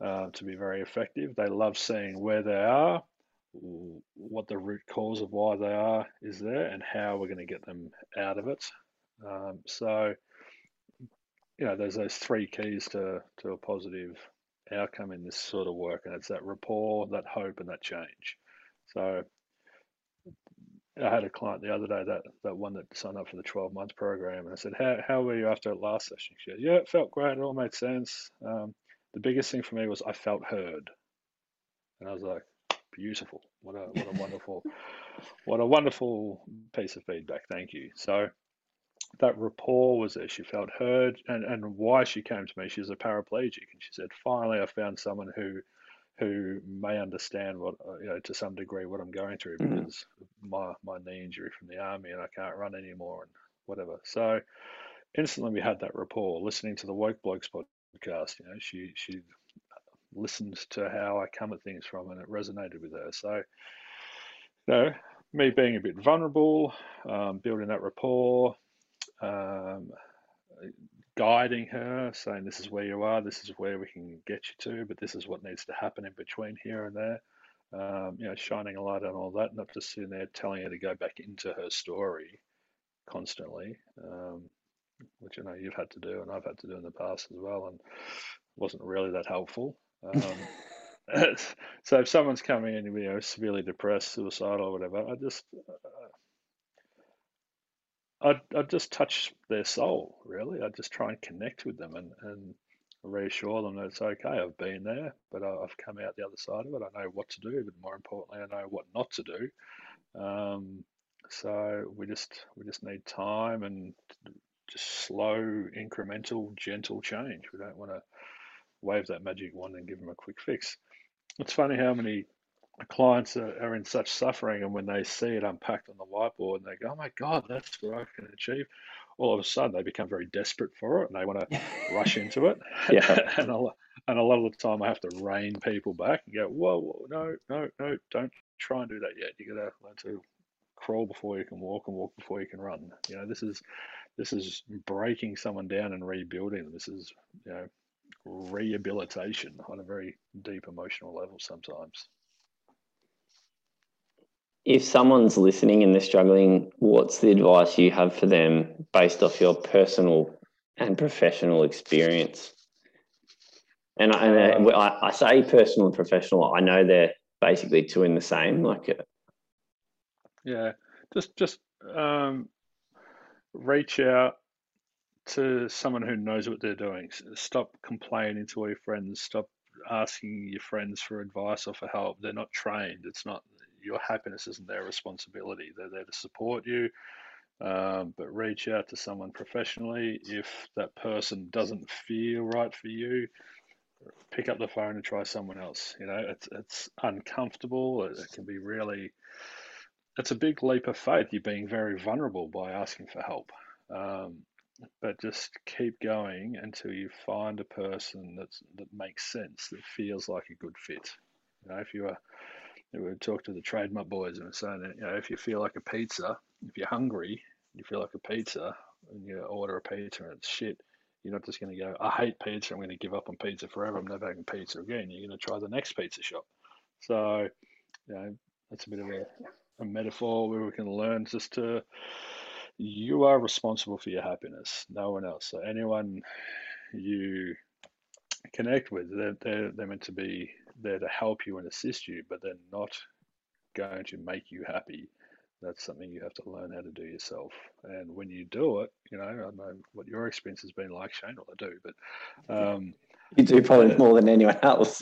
uh, to be very effective they love seeing where they are what the root cause of why they are is there and how we're going to get them out of it. Um, so, you know, there's those three keys to, to a positive outcome in this sort of work, and it's that rapport, that hope, and that change. So, I had a client the other day that that one that signed up for the 12 month program, and I said, "How how were you after that last session?" She said, "Yeah, it felt great. It all made sense. Um, the biggest thing for me was I felt heard." And I was like, beautiful. What a what a wonderful what a wonderful piece of feedback. Thank you. So that rapport was there. She felt heard, and and why she came to me. She's a paraplegic, and she said, finally, I found someone who who may understand what uh, you know to some degree what I'm going through mm-hmm. because my my knee injury from the army and I can't run anymore and whatever. So instantly we had that rapport. Listening to the Woke Blokes podcast, you know, she she listened to how I come at things from, and it resonated with her. So, you know, me being a bit vulnerable, um, building that rapport, um, guiding her, saying this is where you are, this is where we can get you to, but this is what needs to happen in between here and there. Um, you know, shining a light on all that, not just sitting there telling her to go back into her story constantly, um, which I know you've had to do and I've had to do in the past as well, and wasn't really that helpful. Um, *laughs* so if someone's coming in, you know, severely depressed, suicidal, or whatever, I just, uh, I'd, I'd just touch their soul. Really, I'd just try and connect with them and and reassure them that it's okay. I've been there, but I've come out the other side of it. I know what to do, but more importantly, I know what not to do. Um, so we just we just need time and just slow, incremental, gentle change. We don't want to wave that magic wand and give them a quick fix. It's funny how many clients are, are in such suffering, and when they see it unpacked on the whiteboard, and they go, "Oh my God, that's what I can achieve." All of a sudden, they become very desperate for it, and they want to *laughs* rush into it. *laughs* Yeah. and a, and a lot of the time, I have to rein people back and go, "Whoa, whoa no, no, no, don't try and do that yet. You got to learn to crawl before you can walk, and walk before you can run. You know, this is this is breaking someone down and rebuilding them. This is you know rehabilitation on a very deep emotional level sometimes. If someone's listening and they're struggling, what's the advice you have for them based off your personal and professional experience? And I, and uh, I, I say personal and professional. I know they're basically two in the same. Like, uh, yeah, just just um, reach out to someone who knows what they're doing. Stop complaining to all your friends. Stop asking your friends for advice or for help. They're not trained. It's not your happiness isn't their responsibility. They're there to support you. Um, but reach out to someone professionally. If that person doesn't feel right for you, pick up the phone and try someone else. You know, it's it's uncomfortable. It, it can be really. It's a big leap of faith. You're being very vulnerable by asking for help. Um, but just keep going until you find a person that's that makes sense, that feels like a good fit. You know, if you are, we talk to the trademark boys and saying that you know if you feel like a pizza, if you're hungry, you feel like a pizza, and you order a pizza and it's shit, you're not just going to go, I hate pizza, I'm going to give up on pizza forever, I'm never having pizza again. You're going to try the next pizza shop. So, you know, that's a bit of a, a metaphor where we can learn just to, you are responsible for your happiness, no one else. So, anyone you connect with, they're, they're, they're meant to be there to help you and assist you, but they're not going to make you happy that's something you have to learn how to do yourself. And when you do it, you know, I don't know what your experience has been like, Shane. Well, I do, but um, you do probably uh, more than anyone else.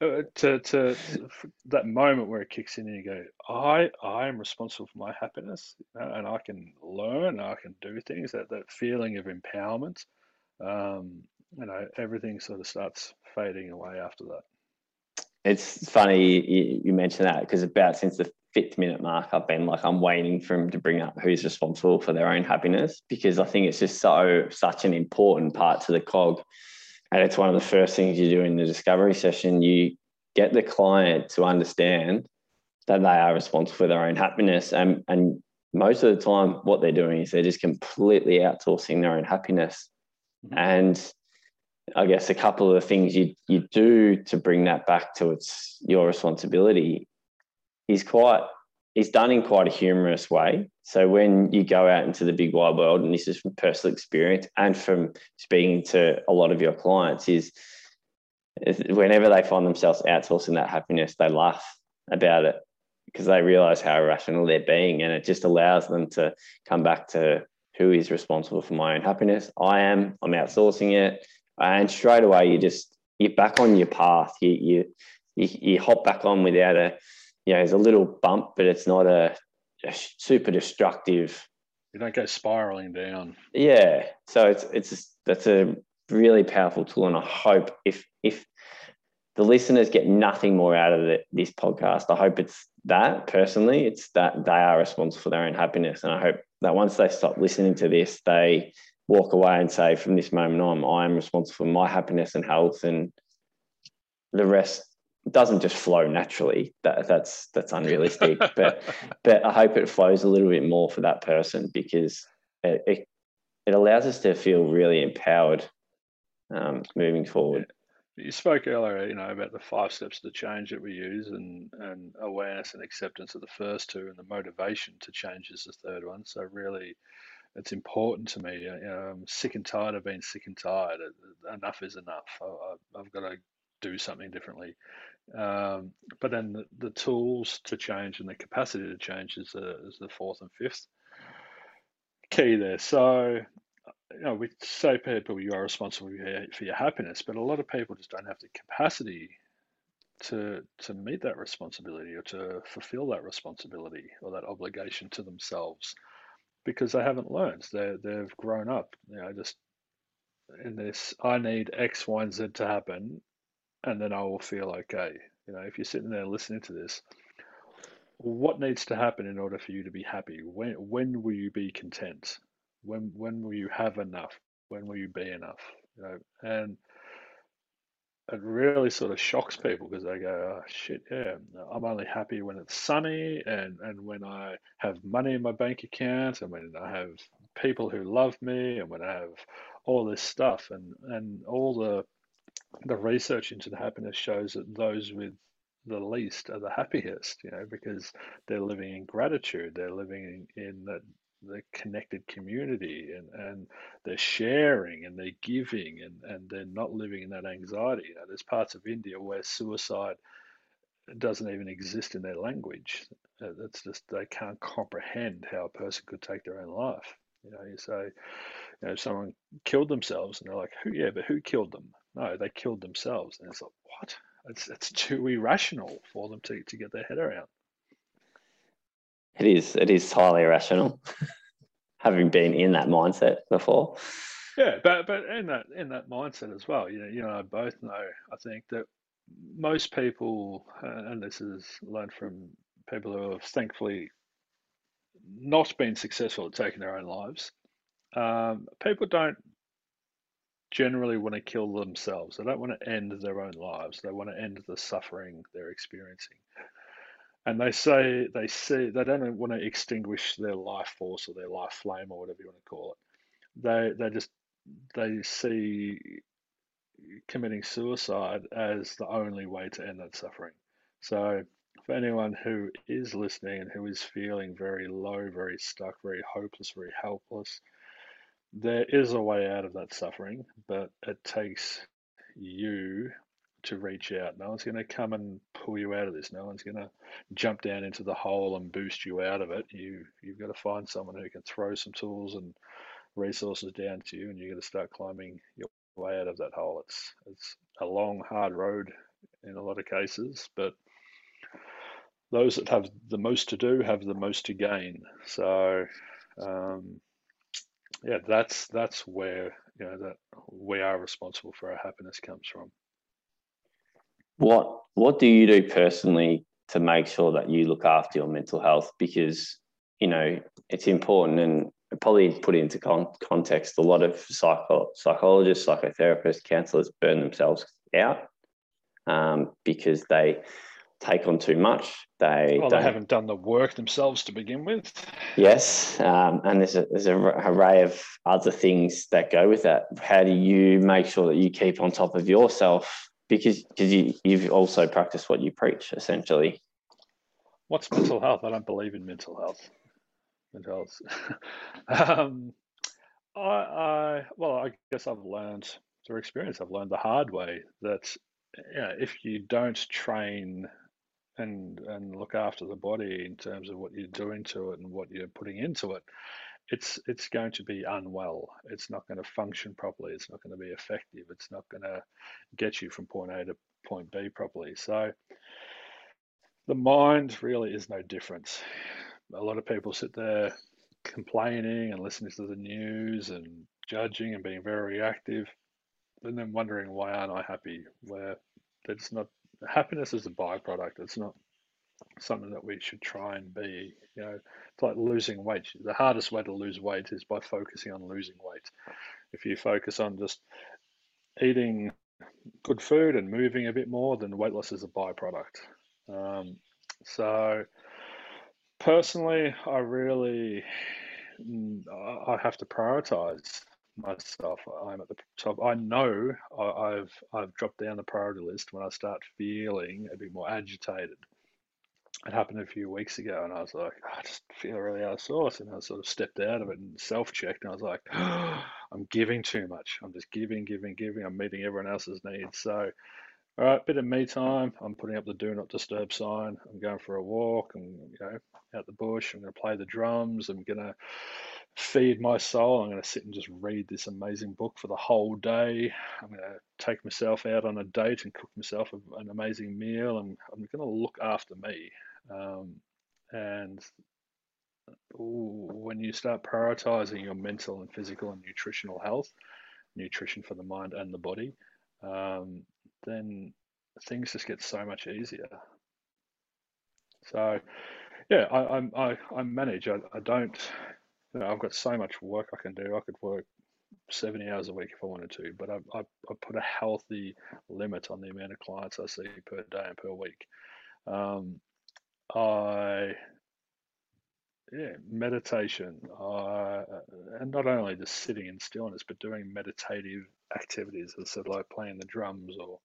to, *laughs* to, to, that moment where it kicks in and you go, I I am responsible for my happiness, you know, and I can learn, I can do things. That that feeling of empowerment, um, you know, everything sort of starts fading away after that. It's funny you, mentioned that because about since the fifth minute mark, I've been like, I'm waiting for him to bring up who's responsible for their own happiness because I think it's just so such an important part to the cog. And it's one of the first things you do in the discovery session. You get the client to understand that they are responsible for their own happiness. And, and most of the time, what they're doing is they're just completely outsourcing their own happiness. Mm-hmm. And I guess a couple of the things you you do to bring that back to its your responsibility is quite he's done in quite a humorous way. So when you go out into the big wide world, and this is from personal experience and from speaking to a lot of your clients, is whenever they find themselves outsourcing that happiness, they laugh about it because they realize how irrational they're being, and it just allows them to come back to who is responsible for my own happiness. I am. I'm outsourcing it, and straight away you just you're back on your path. You you you, you hop back on without a you know, there's a little bump, but it's not a, a super destructive. You don't go spiraling down. Yeah, so it's it's that's a really powerful tool, and I hope if if the listeners get nothing more out of the, this podcast, I hope it's that personally, it's that they are responsible for their own happiness, and I hope that once they stop listening to this, they walk away and say, from this moment on, I am responsible for my happiness and health, and the rest doesn't just flow naturally. That that's that's unrealistic. *laughs* but but I hope it flows a little bit more for that person because it it, it allows us to feel really empowered um, moving forward. You spoke earlier, you know, about the five steps to change that we use, and and awareness and acceptance are the first two, and the motivation to change is the third one. So really, it's important to me. Uh, I'm sick and tired of being sick and tired. Uh, uh, enough is enough. I, have got to do something differently. Um, but then the, the, tools to change and the capacity to change is the, is the fourth and fifth key there. So, you know, we say people you are responsible for your, for your happiness, but a lot of people just don't have the capacity to to meet that responsibility or to fulfill that responsibility or that obligation to themselves because they haven't learned. They they've grown up, you know, just in this. I need X, Y, and Z to happen, and then I will feel okay. You know, if you're sitting there listening to this, what needs to happen in order for you to be happy? When when will you be content? When when will you have enough? When will you be enough? You know, and it really sort of shocks people because they go, "Oh shit, yeah, I'm only happy when it's sunny and and when I have money in my bank account and when I have people who love me and when I have all this stuff. And and all the the research into the happiness shows that those with the least are the happiest, you know, because they're living in gratitude, they're living in, in the, the connected community and, and they're sharing and they're giving and, and they're not living in that anxiety. You know, there's parts of India where suicide doesn't even exist in their language. Uh, it's just they can't comprehend how a person could take their own life. You know, you say, you know, someone killed themselves, and they're like, "Who? Yeah, but who killed them? No, they killed themselves." And it's like, what? It's it's too irrational for them to, to get their head around. It is. It is highly irrational. *laughs* Having been in that mindset before. Yeah, but but in that in that mindset as well, you know, you and I both know. I think that most people, and this is learned from people who have thankfully not been successful at taking their own lives, um, people don't generally want to kill themselves. They don't want to end their own lives. They want to end the suffering they're experiencing. And they say they see they don't want to extinguish their life force or their life flame or whatever you want to call it. They they just they see committing suicide as the only way to end that suffering. So for anyone who is listening and who is feeling very low, very stuck, very hopeless, very helpless, there is a way out of that suffering, but it takes you to reach out. No one's going to come and pull you out of this. No one's going to jump down into the hole and boost you out of it. You you've got to find someone who can throw some tools and resources down to you, and you've got to start climbing your way out of that hole. It's it's a long, hard road in a lot of cases, but those that have the most to do have the most to gain. So, um, yeah, that's that's where you know that we are responsible for our happiness comes from. What what do you do personally to make sure that you look after your mental health? Because you know it's important and probably put into con- context. A lot of psycho- psychologists, psychotherapists, counselors burn themselves out um, because they take on too much. They well, they haven't done the work themselves to begin with. Yes, um, and there's a there's a array of other things that go with that. How do you make sure that you keep on top of yourself? Because because you you've also practiced what you preach, essentially. What's mental health? I don't believe in mental health. Mental health. *laughs* um, I, I well, I guess I've learned through experience. I've learned the hard way that know, if you don't train and and look after the body in terms of what you're doing to it and what you're putting into it, it's it's going to be unwell. It's not going to function properly. It's not going to be effective. It's not going to get you from point A to point B properly. So the mind really is no different. A lot of people sit there complaining and listening to the news and judging and being very reactive, and then wondering why aren't I happy? Where it's not happiness is a byproduct. It's not something that we should try and be. You know, it's like losing weight. The hardest way to lose weight is by focusing on losing weight. If you focus on just eating good food and moving a bit more, then weight loss is a byproduct. Um, so, personally, I really I have to prioritize myself. I'm at the top. I know I, have I've dropped down the priority list when I start feeling a bit more agitated. It happened a few weeks ago, and I was like, ah, I just feel really out of sorts, and I sort of stepped out of it and self-checked, and I was like, oh, I'm giving too much. I'm just giving, giving, giving. I'm meeting everyone else's needs. So, all right, bit of me time. I'm putting up the do not disturb sign. I'm going for a walk. I'm you know out the bush. I'm going to play the drums. I'm going to feed my soul. I'm going to sit and just read this amazing book for the whole day. I'm going to take myself out on a date and cook myself an amazing meal. I'm, I'm going to look after me. Um, and when you start prioritizing your mental and physical and nutritional health, nutrition for the mind and the body, um, then things just get so much easier. So, yeah, I, I, I, manage. I, I don't you know, I've got so much work I can do. I could work 70 hours a week if I wanted to, but I, I, I put a healthy limit on the amount of clients I see per day and per week. Um, I, yeah, meditation, uh, and not only just sitting in stillness, but doing meditative activities, as I said, like playing the drums or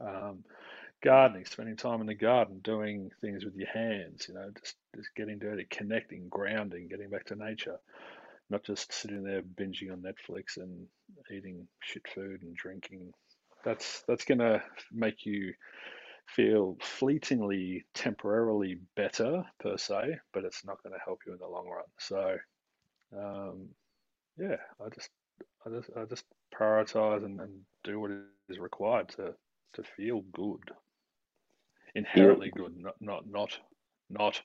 um, gardening, spending time in the garden, doing things with your hands, you know, just, just getting dirty, connecting, grounding, getting back to nature, not just sitting there binging on Netflix and eating shit food and drinking. That's that's gonna make you feel fleetingly, temporarily better per se, but it's not going to help you in the long run. So, um, yeah, I just I just I just prioritize and, and do what is required to to feel good inherently good, not not not not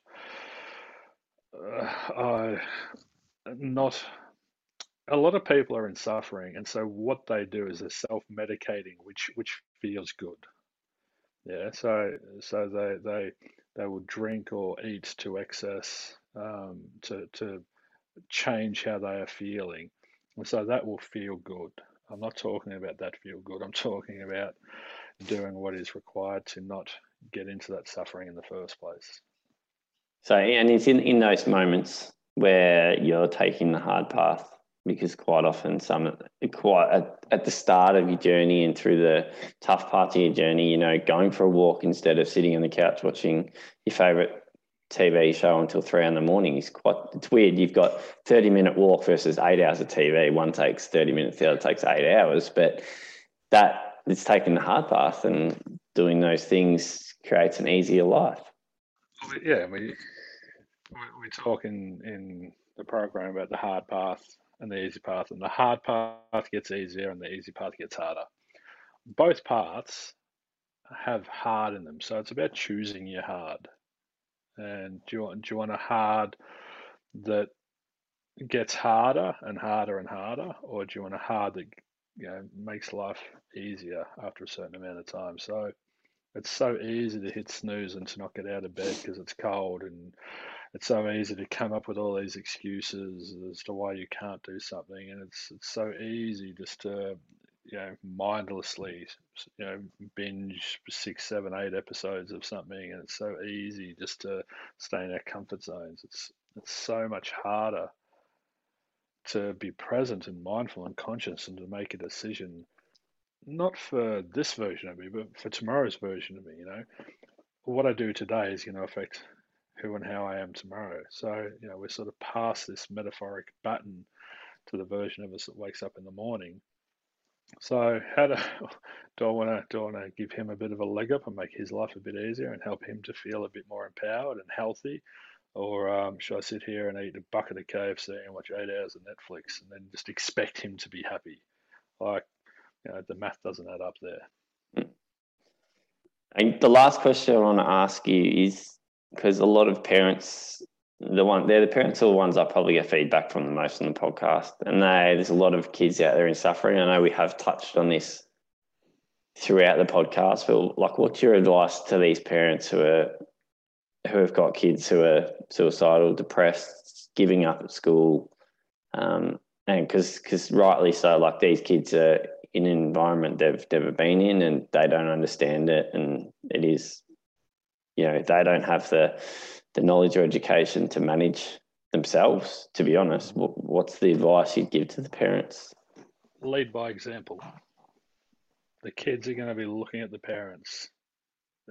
uh, uh, not. A lot of people are in suffering, and so what they do is they're self-medicating, which which feels good. Yeah, so so they they they will drink or eat to excess um, to to change how they are feeling, and so that will feel good. I'm not talking about that feel good. I'm talking about doing what is required to not get into that suffering in the first place. So, and it's in, in those moments where you're taking the hard path because quite often some quite at, at the start of your journey and through the tough parts of your journey, you know, going for a walk instead of sitting on the couch watching your favorite TV show until three in the morning is quite it's weird. You've got 30 minute walk versus eight hours of TV. One takes 30 minutes, the other takes eight hours. But that it's taking the hard path and doing those things creates an easier life. Yeah, we we talk in, in the program about the hard path and the easy path, and the hard path gets easier and the easy path gets harder. Both paths have hard in them, so it's about choosing your hard. And do you want, do you want a hard that gets harder and harder and harder, or do you want a hard that you know makes life easier after a certain amount of time? So it's so easy to hit snooze and to not get out of bed because it's cold and it's so easy to come up with all these excuses as to why you can't do something, and it's it's so easy just to you know mindlessly you know binge six, seven, eight episodes of something, and it's so easy just to stay in our comfort zones. It's it's so much harder to be present and mindful and conscious and to make a decision not for this version of me but for tomorrow's version of me you know what i do today is going to affect who and how I am tomorrow. So, you know, we're sort of past this metaphoric button to the version of us that wakes up in the morning. So, how do, *laughs* do I want to do I want to give him a bit of a leg up and make his life a bit easier and help him to feel a bit more empowered and healthy, or um, should I sit here and eat a bucket of KFC and watch eight hours of Netflix and then just expect him to be happy? Like, you know, the math doesn't add up there. And the last question I want to ask you is because a lot of parents, the one they're the parents are the ones I probably get feedback from the most on the podcast, and they there's a lot of kids out there in suffering. I know we have touched on this throughout the podcast, but like, what's your advice to these parents who are who have got kids who are suicidal, depressed, giving up at school, um, and because because rightly so, like these kids are in an environment they've never been in and they don't understand it, and it is you know they don't have the the knowledge or education to manage themselves to be honest. What's the advice you'd give to the parents? Lead by example. The kids are going to be looking at the parents.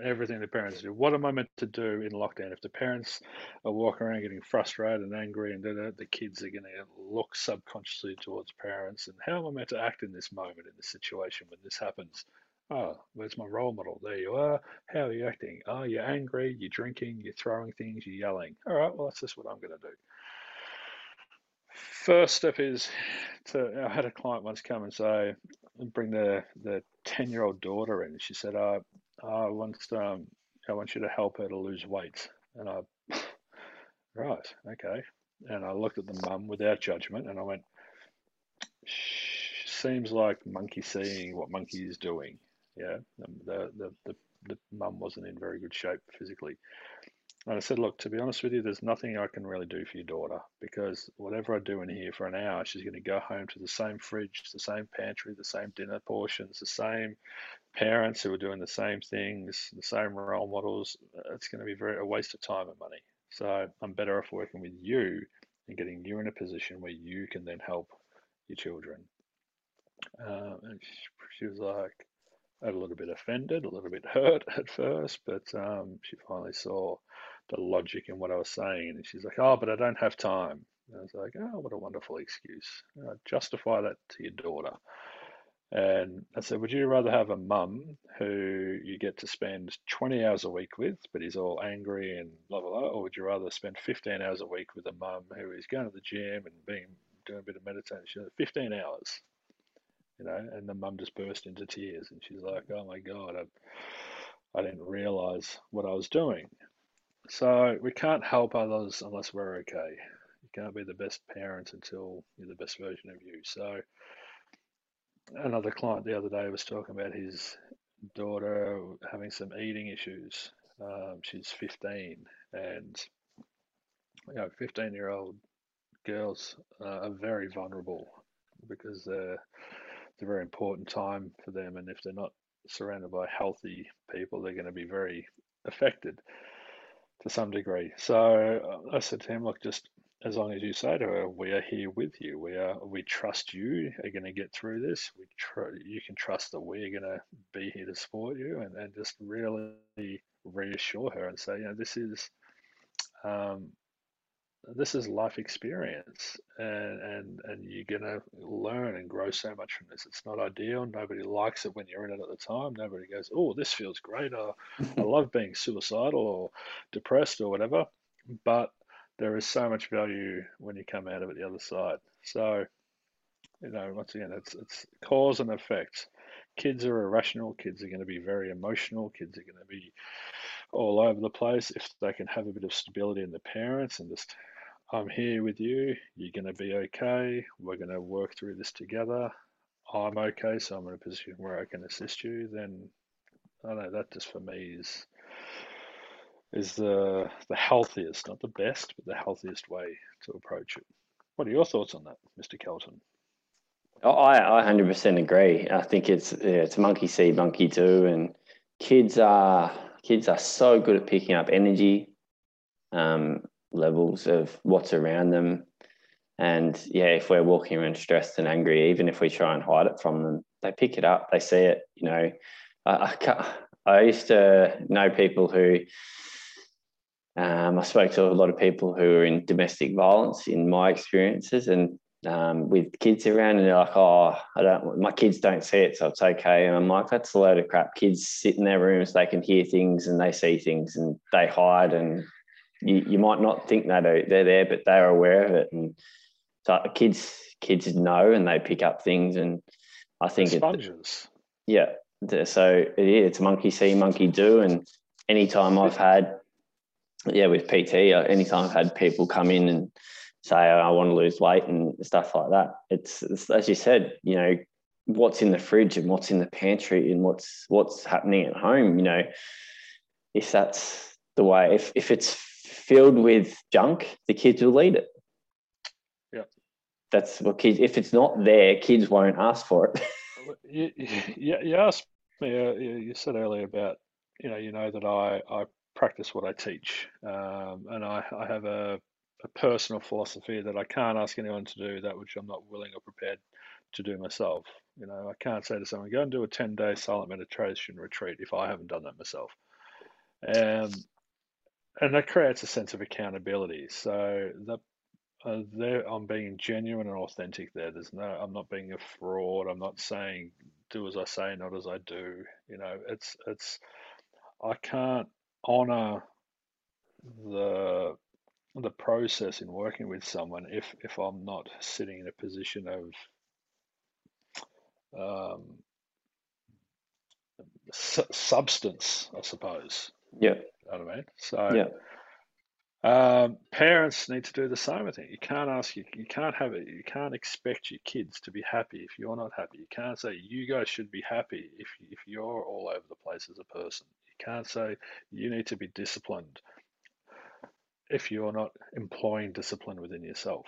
Everything the parents do. What am i meant to do in lockdown? If the parents are walking around getting frustrated and angry and the kids are going to look subconsciously towards parents. And how am i meant to act in this moment in this situation when this happens Oh, where's my role model? There you are. How are you acting? Oh, you're angry, you're drinking, you're throwing things, you're yelling. All right, well, that's just what I'm going to do. First step is to. I had a client once come and say, bring the the ten year old daughter in. She said, "I, I want um, I want you to help her to lose weight." And I, *laughs* right, okay. And I looked at the mum without judgment, and I went, "Seems like monkey seeing what monkey is doing." Yeah, um, the, the, the, the mum wasn't in very good shape physically. And I said, look, to be honest with you, there's nothing I can really do for your daughter because whatever I do in here for an hour, she's going to go home to the same fridge, the same pantry, the same dinner portions, the same parents who are doing the same things, the same role models. It's going to be very a waste of time and money. So I'm better off working with you and getting you in a position where you can then help your children. Uh, and she, she was like, a little bit offended, a little bit hurt *laughs* at first, but um, she finally saw the logic in what I was saying. And she's like, Oh, but I don't have time. And I was like, Oh, what a wonderful excuse. Uh, justify that to your daughter. And I said, Would you rather have a mum who you get to spend 20 hours a week with, but is all angry and blah, blah, blah? Or would you rather spend 15 hours a week with a mum who is going to the gym and being doing a bit of meditation? 15 hours you know, and the mum just burst into tears and she's like, oh my God, I, I didn't realize what I was doing. So we can't help others unless we're okay. You can't be the best parent until you're the best version of you. So another client the other day was talking about his daughter having some eating issues. Um, she's 15 and you know, 15 year old girls uh, are very vulnerable because they're a very important time for them, and if they're not surrounded by healthy people, they're going to be very affected. to some degree. So uh, I said to him, look, just as long as you say to her, we are here with you. We are, we trust you are going to get through this. We tr- you can trust that we're going to be here to support you, and, and just really reassure her and say, you know, this is, um, this is life experience, and and and you're gonna learn and grow so much from this. It's not ideal. Nobody likes it when you're in it at the time. Nobody goes, oh, this feels great. Or, I *laughs* love being suicidal or depressed or whatever. But there is so much value when you come out of it the other side. So, you know, once again, it's it's cause and effect. Kids are irrational. Kids are going to be very emotional. Kids are going to be all over the place. If they can have a bit of stability in the parents and just, I'm here with you. You're going to be okay. We're going to work through this together. I'm okay, so I'm in a position where I can assist you. Then I know that just for me is is the the healthiest, not the best, but the healthiest way to approach it. What are your thoughts on that, Mr. Kelton? Oh, I, I 100% agree. I think it's yeah, it's monkey see, monkey do, and kids are kids are so good at picking up energy um, levels of what's around them. And yeah, if we're walking around stressed and angry, even if we try and hide it from them, they pick it up. They see it. You know, I, I, I used to know people who um, I spoke to a lot of people who are in domestic violence in my experiences and um, with kids around, and they're like, "Oh, I don't. My kids don't see it, so it's okay." And I'm like, "That's a load of crap. Kids sit in their rooms, they can hear things and they see things, and they hide. And you, you might not think that they're there, but they're aware of it. And so kids kids know and they pick up things. And I think sponges. It, yeah. So it is. It's monkey see, monkey do. And anytime I've had yeah, with PT, uh, anytime I've had people come in and say, oh, I want to lose weight and stuff like that, it's, it's, as you said, you know, what's in the fridge and what's in the pantry and what's what's happening at home. You know, if that's the way, if if it's filled with junk, the kids will eat it. Yeah, that's what kids. If it's not there, kids won't ask for it. *laughs* you, you, you asked me. Uh, you said earlier about you know you know that I I practice what I teach. Um, and I, I have a, a, personal philosophy that I can't ask anyone to do that which I'm not willing or prepared to do myself. You know, I can't say to someone, go and do a 10 day silent meditation retreat if I haven't done that myself. Um, and that creates a sense of accountability. So that uh, there, I'm being genuine and authentic. There, there's no, I'm not being a fraud. I'm not saying do as I say, not as I do. You know, it's it's. I can't honor the the process in working with someone if if I'm not sitting in a position of um, su- substance, I suppose. Yeah. You know what I mean? So yeah. Um, parents need to do the same. I think you can't ask you, you can't have it. You can't expect your kids to be happy if you're not happy. You can't say you guys should be happy if if you're all over the place as a person You can't say you need to be disciplined if you're not employing discipline within yourself.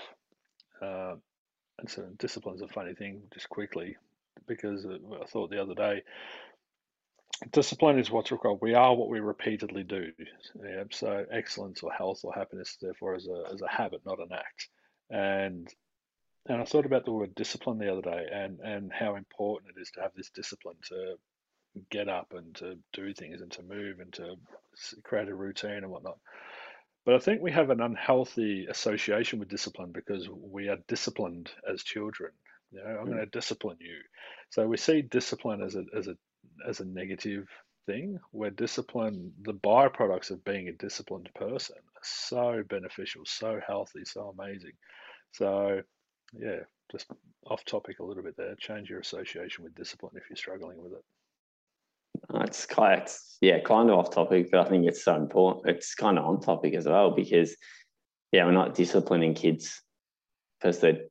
Uh, and so discipline is a funny thing, just quickly, because I thought the other day, discipline is what's required. We are what we repeatedly do. Yeah, so excellence or health or happiness, therefore, is a, is a habit, not an act. And and I thought about the word discipline the other day and, and how important it is to have this discipline to get up and to do things and to move and to create a routine and whatnot. But I think we have an unhealthy association with discipline because we are disciplined as children. You know, I'm hmm. going to discipline you. So we see discipline as a as a as a negative thing. Where discipline, the byproducts of being a disciplined person, are so beneficial, so healthy, so amazing. So, yeah, just off topic a little bit there. Change your association with discipline if you're struggling with it. It's kind, of, yeah, kind of off topic, but I think it's so important. It's kind of on topic as well because, yeah, we're not disciplining kids because they're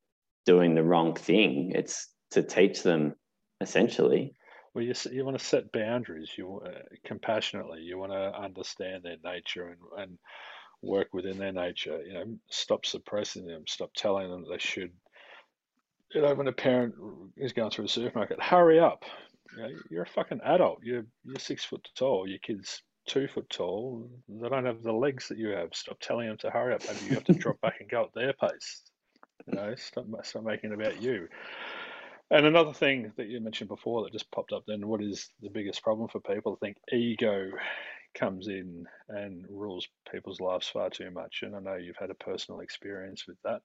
doing the wrong thing. It's to teach them essentially. Well, you you want to set boundaries. You uh, compassionately. You want to understand their nature and and work within their nature. You know, stop suppressing them. Stop telling them they should. You know, when a parent is going through the supermarket, hurry up. You know, you're a fucking adult. You're you're six foot tall. Your kid's two foot tall, they don't have the legs that you have. Stop telling them to hurry up. Maybe you have to drop back and go at their pace. You know, stop, stop making it about you. And another thing that you mentioned before that just popped up then, what is the biggest problem for people? I think ego comes in and rules people's lives far too much. And I know you've had a personal experience with that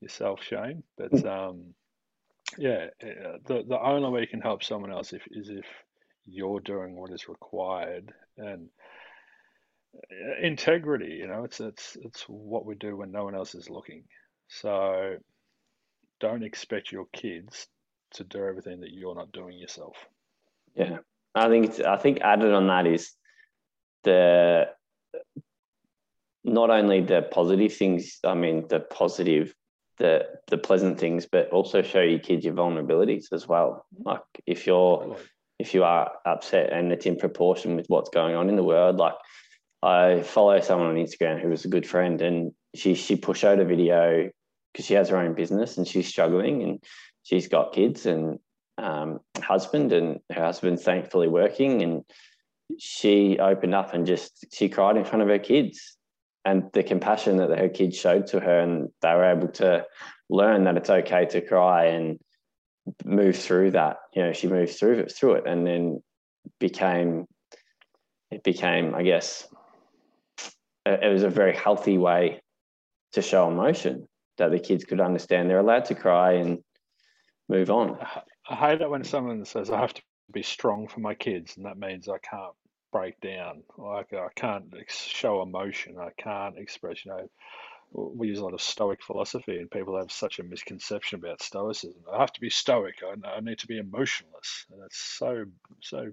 yourself, Shane. But mm. um, yeah, the the only way you can help someone else if, is if you're doing what is required and uh, integrity. You know, it's it's it's what we do when no one else is looking. So don't expect your kids to do everything that you're not doing yourself. Yeah, I think it's, I think added on that is the not only the positive things. I mean, the positive, the the pleasant things, but also show your kids your vulnerabilities as well. Like if you're if you are upset and it's in proportion with what's going on in the world, like I follow someone on Instagram who was a good friend, and she she pushed out a video because she has her own business and she's struggling and she's got kids and um, husband, and her husband's thankfully working. And she opened up and just she cried in front of her kids, and the compassion that her kids showed to her, and they were able to learn that it's okay to cry and move through that. You know, she moved through it, through it, and then became it became, I guess, it was a very healthy way to show emotion that the kids could understand they're allowed to cry and move on. I hate it when someone says I have to be strong for my kids, and that means I can't break down. Like I can't show emotion. I can't express. You know, we use a lot of Stoic philosophy, and people have such a misconception about Stoicism. I have to be stoic. I, I need to be emotionless, and it's so so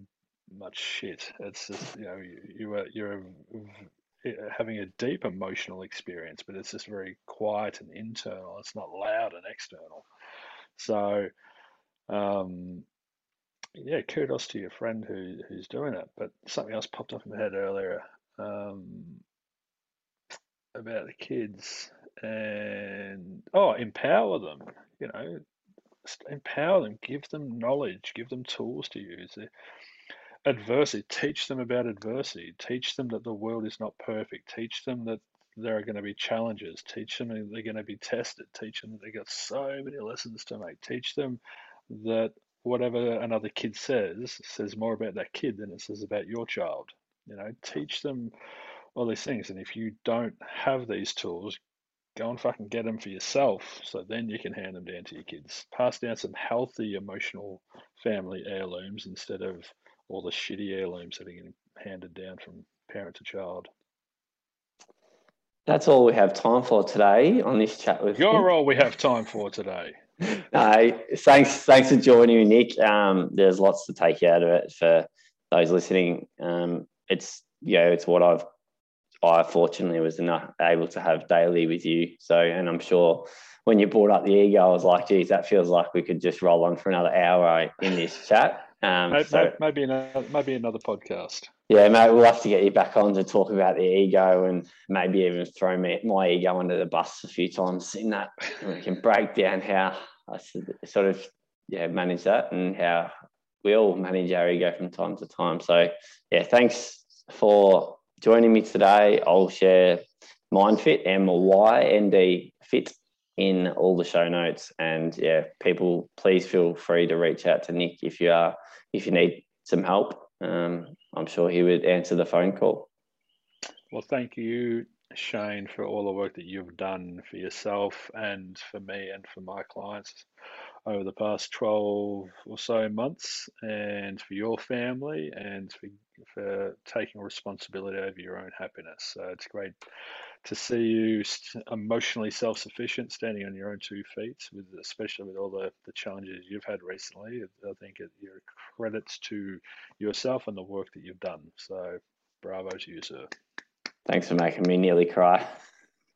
much shit. It's just you know you, you are you're having a deep emotional experience, but it's just very quiet and internal. It's not loud and external. So, um, yeah, kudos to your friend who who's doing it. But something else popped up in my head earlier um, about the kids and oh, empower them. You know, empower them, give them knowledge, give them tools to use. Adversity, teach them about adversity. Teach them that the world is not perfect. Teach them that there are going to be challenges. Teach them they're going to be tested. Teach them that they've got so many lessons to make. Teach them that whatever another kid says says more about that kid than it says about your child. You know, teach them all these things. And if you don't have these tools, go and fucking get them for yourself so then you can hand them down to your kids. Pass down some healthy emotional family heirlooms instead of all the shitty heirlooms that are getting handed down from parent to child. That's all we have time for today on this chat with You're all we have time for today. No, thanks, thanks for joining me, Nick. Um, there's lots to take out of it for those listening. Um, it's know it's what I've I fortunately was enough, able to have daily with you. So, and I'm sure when you brought up the ego, I was like, geez, that feels like we could just roll on for another hour in this chat. Um, maybe, so, maybe another maybe another podcast. Yeah, mate, we'll have to get you back on to talk about the ego and maybe even throw me, my ego under the bus a few times in that. we can break down how I sort of yeah manage that and how we all manage our ego from time to time. So yeah, thanks for joining me today. I'll share MyndFit M Y N D Fit in all the show notes. And yeah, people, please feel free to reach out to Nick if you are if you need some help. Um, I'm sure he would answer the phone call. Well, thank you, Shane, for all the work that you've done for yourself and for me and for my clients over the past 12 or so months, and for your family, and for, for taking responsibility over your own happiness. So it's great to see you emotionally self-sufficient, standing on your own two feet, with especially with all the, the challenges you've had recently. I think it, your credits to yourself and the work that you've done. So, bravo to you, sir. Thanks for making me nearly cry.